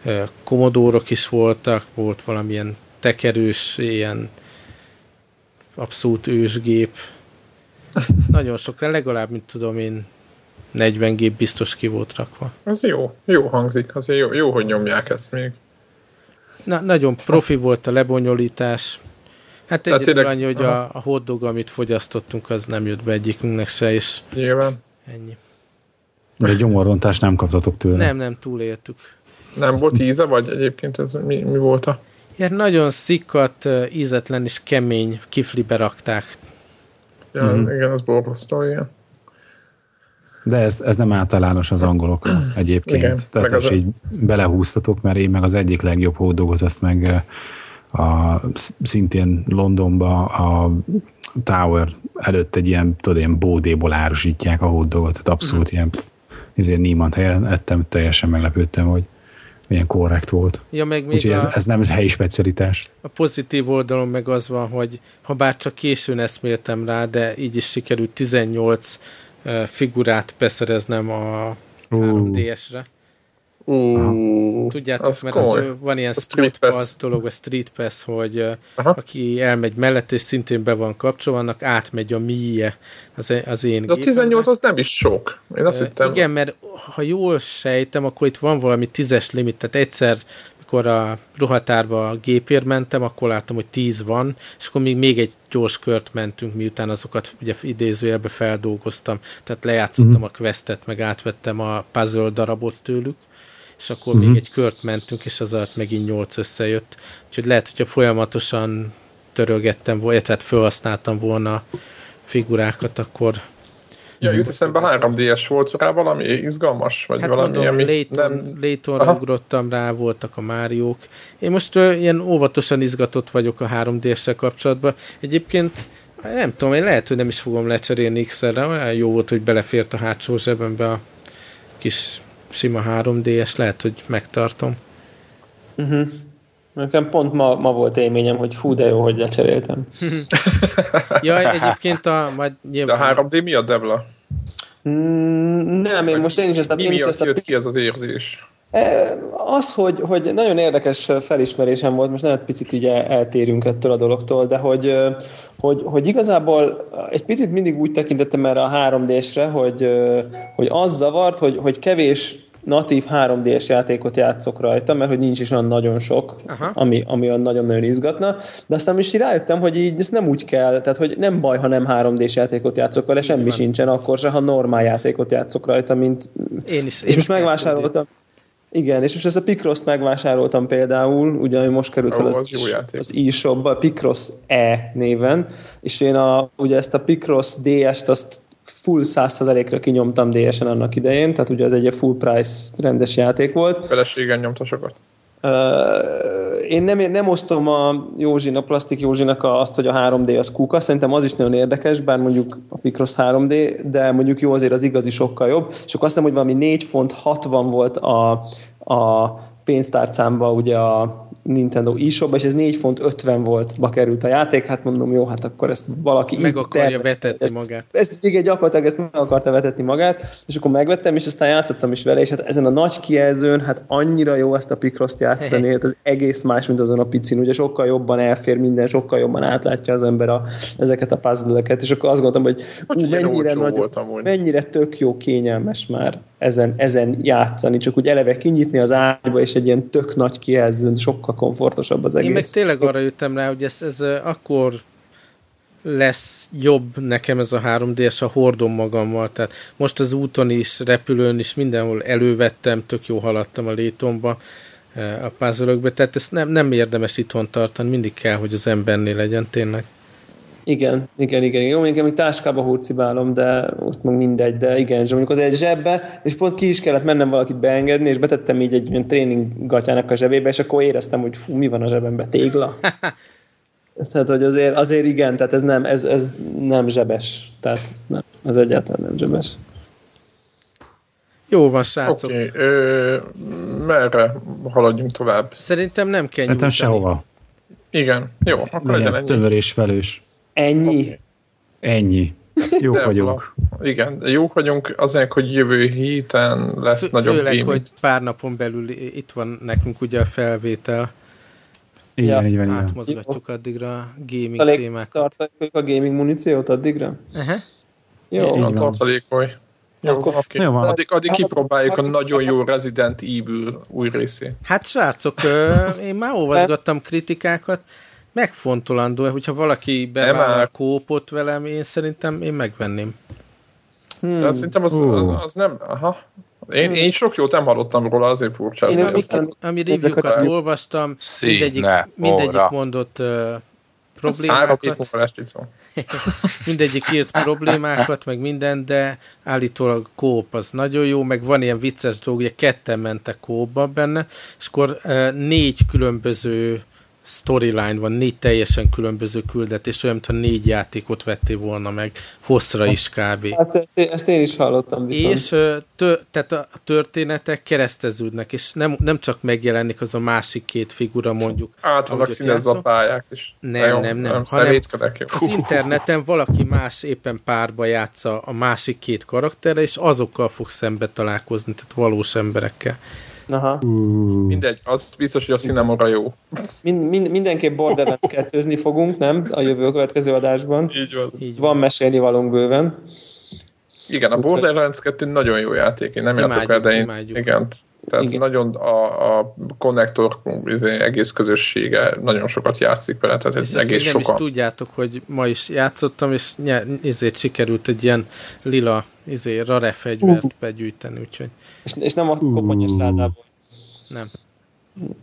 Eh, komodórok is voltak, volt valamilyen tekerős, ilyen abszolút ősgép. Nagyon sok, legalább, mint tudom én, 40 gép biztos ki volt rakva. Az jó, jó hangzik, azért jó, jó hogy nyomják ezt még. Na, nagyon profi volt a lebonyolítás. Hát egyetlen annyi, hogy a, a hotdog, amit fogyasztottunk, az nem jött be egyikünknek se, és Nyilván. ennyi. De gyomorrontást nem kaptatok tőle. Nem, nem, túléltük. Nem volt íze, vagy egyébként ez mi, mi volt a? Ilyen nagyon szikkat, ízetlen és kemény kiflibe rakták. Ja, uh-huh. igen, az borzasztó, igen. De ez, ez nem általános az angolokra egyébként. Igen, Tehát most így belehúztatok, mert én meg az egyik legjobb hódogot, azt meg a, szintén Londonba a Tower előtt egy ilyen, tudod, ilyen bódéból árusítják a hódogot, tehát abszolút uh-huh. ilyen ezért Niemand helyen ettem, teljesen meglepődtem, hogy milyen korrekt volt. Ja, meg még Úgyhogy a, ez, ez nem helyi specialitás. A pozitív oldalon meg az van, hogy ha bár csak későn eszméltem rá, de így is sikerült 18 figurát beszereznem a uh. 3DS-re. Uh, Tudjátok, az mert az, van ilyen a Street Pass, pass dolog, a Street Pass, hogy Aha. aki elmegy mellett, és szintén be van kapcsolva, annak átmegy a míje az, az én De a 18 az nem is sok. Én azt uh, hittem. Igen, mert ha jól sejtem, akkor itt van valami tízes limit, tehát egyszer amikor a ruhatárba a gépért mentem, akkor láttam, hogy tíz van, és akkor még, még egy gyors kört mentünk, miután azokat ugye idézőjelbe feldolgoztam, tehát lejátszottam mm-hmm. a questet, meg átvettem a puzzle darabot tőlük, és akkor mm-hmm. még egy kört mentünk, és az alatt megint nyolc összejött. Úgyhogy lehet, hogyha folyamatosan törögettem, vagy tehát felhasználtam volna figurákat, akkor Ja, jut eszembe 3DS volt rá valami izgalmas, vagy hát valami, mondom, ami Layton, nem... Laytonra ugrottam rá, voltak a Máriók. Én most uh, ilyen óvatosan izgatott vagyok a 3DS-sel kapcsolatban. Egyébként nem tudom, én lehet, hogy nem is fogom lecserélni XR-re, olyan jó volt, hogy belefért a hátsó zsebembe a kis sima 3DS, lehet, hogy megtartom. Uh-huh. Nekem pont ma, ma volt élményem, hogy fú, de jó, hogy lecseréltem. ja, egyébként a... Majd nyilván... De a 3D mi a Devla? Mm, nem, én most én is ezt a... Mi én is ezt a... jött ki ez az érzés? E, az, hogy, hogy nagyon érdekes felismerésem volt, most nagyon picit így eltérünk ettől a dologtól, de hogy, hogy, hogy igazából egy picit mindig úgy tekintettem erre a 3D-sre, hogy, hogy az zavart, hogy, hogy kevés natív 3D-s játékot játszok rajta, mert hogy nincs is olyan nagyon sok, Aha. ami, ami olyan nagyon-nagyon izgatna, de aztán is rájöttem, hogy így ez nem úgy kell, tehát hogy nem baj, ha nem 3D-s játékot játszok vele, semmi van. sincsen akkor se, ha normál játékot játszok rajta, mint... Én is. És én most megvásároltam. Igen, és most ezt a Picross megvásároltam például, ugye, ami most került fel az, az, az e-shopba, Picross E néven, és én a, ugye ezt a Picross DS-t azt full 100%-ra kinyomtam DS-en annak idején, tehát ugye az egy full price rendes játék volt. Feleségen nyomta sokat. Uh, én nem, nem osztom a Józsinak, Plastik Józsinak azt, hogy a 3D az kuka, szerintem az is nagyon érdekes, bár mondjuk a Picross 3D, de mondjuk jó azért az igazi sokkal jobb, és akkor azt hiszem, hogy valami 4 font 60 volt a, a pénztárcámba ugye a Nintendo e és ez 4 font 50 volt, ba került a játék, hát mondom, jó, hát akkor ezt valaki meg akarja tervez, vetetni ezt, magát. Ezt igen, gyakorlatilag ezt meg akarta vetetni magát, és akkor megvettem, és aztán játszottam is vele, és hát ezen a nagy kijelzőn, hát annyira jó ezt a Picross-t játszani, hát az egész más, mint azon a picin, ugye sokkal jobban elfér minden, sokkal jobban átlátja az ember a, ezeket a puzzle és akkor azt gondoltam, hogy ú, mennyire, nagy, mennyire tök jó, kényelmes már ezen, ezen játszani, csak úgy eleve kinyitni az ágyba, és egy ilyen tök nagy kijelzőn sokkal komfortosabb az egész. Én meg tényleg arra jöttem rá, hogy ez, ez akkor lesz jobb nekem ez a 3D-es, a hordom magammal, tehát most az úton is, repülőn is, mindenhol elővettem, tök jó haladtam a létomba, a puzzle tehát ezt nem, nem érdemes itthon tartani, mindig kell, hogy az embernél legyen tényleg. Igen, igen, igen. Jó, mondjuk még táskába hurcibálom, de ott meg mindegy, de igen, és mondjuk az egy zsebbe, és pont ki is kellett mennem valakit beengedni, és betettem így egy ilyen tréning gatyának a zsebébe, és akkor éreztem, hogy fú, mi van a zsebemben, tégla? tehát, hogy azért, azért igen, tehát ez nem, ez, ez nem zsebes. Tehát nem, ez egyáltalán nem zsebes. Jó van, srácok. Oké, okay, merre haladjunk tovább? Szerintem nem kell Szerintem nyújtani. sehova. Igen, jó, akkor legyen ennyi. Tövörés felős. Ennyi? Okay. Ennyi. De vagyunk. Igen, jók vagyunk azért, hogy jövő héten lesz Fő, nagyobb Főleg, gaming. hogy pár napon belül itt van nekünk ugye a felvétel. Igen, ja. így van, Átmozgatjuk Jó. addigra a gaming Talé- témákat. Tartaljuk a gaming muníciót addigra? Uh-huh. Jó, van, tartalékolj. Jó, Akkor, okay. jó van. Addig, addig kipróbáljuk a nagyon jó Resident Evil új részét. Hát srácok, én már olvasgattam kritikákat, megfontolandó, hogyha valaki bevállal a kópot velem, én szerintem én megvenném. Hmm. De szerintem az, az, az nem, aha. Én, én sok jót nem hallottam róla, azért furcsa. Én ami, ami review-kat olvastam, mindegyik, mindegyik mondott uh, problémákat. mindegyik írt problémákat, meg minden, de állítólag kóp az nagyon jó, meg van ilyen vicces dolog, ugye ketten mentek kópba benne, és akkor uh, négy különböző storyline van, négy teljesen különböző küldetés, olyan, mintha négy játékot vettél volna meg, hosszra is kb. Ezt, ezt, ezt én is hallottam viszont. És tö, tehát a történetek kereszteződnek, és nem, nem csak megjelenik az a másik két figura mondjuk. Át vannak színezve a pályák is. Nem, nem, nem. nem hanem az interneten valaki más éppen párba játsza a másik két karakterre, és azokkal fog szembe találkozni, tehát valós emberekkel. Aha. Uh. Mindegy, az biztos, hogy a Cinemora jó. Mind, mind, mindenképp Borderlands kettőzni fogunk, nem? A jövő következő adásban. Így van. Így van mesélni valunk bőven. Igen, a Borderlands 2 nagyon jó játék, én nem játszok el, de én, imádjuk. igen, tehát igen. nagyon a, a konnektor izé, egész közössége nagyon sokat játszik vele, tehát és egész sokan. is tudjátok, hogy ma is játszottam, és ezért sikerült egy ilyen lila izé, rare fegyvert uh. begyűjteni, úgyhogy... És, és nem a koponyos ládából. Nem.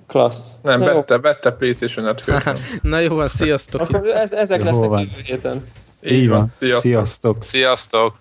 Klassz. Nem, vette, vette PlayStation 5 Na jó van, sziasztok! Akkor ez, ezek jó lesznek jövő héten. Így van. Sziasztok. Sziasztok.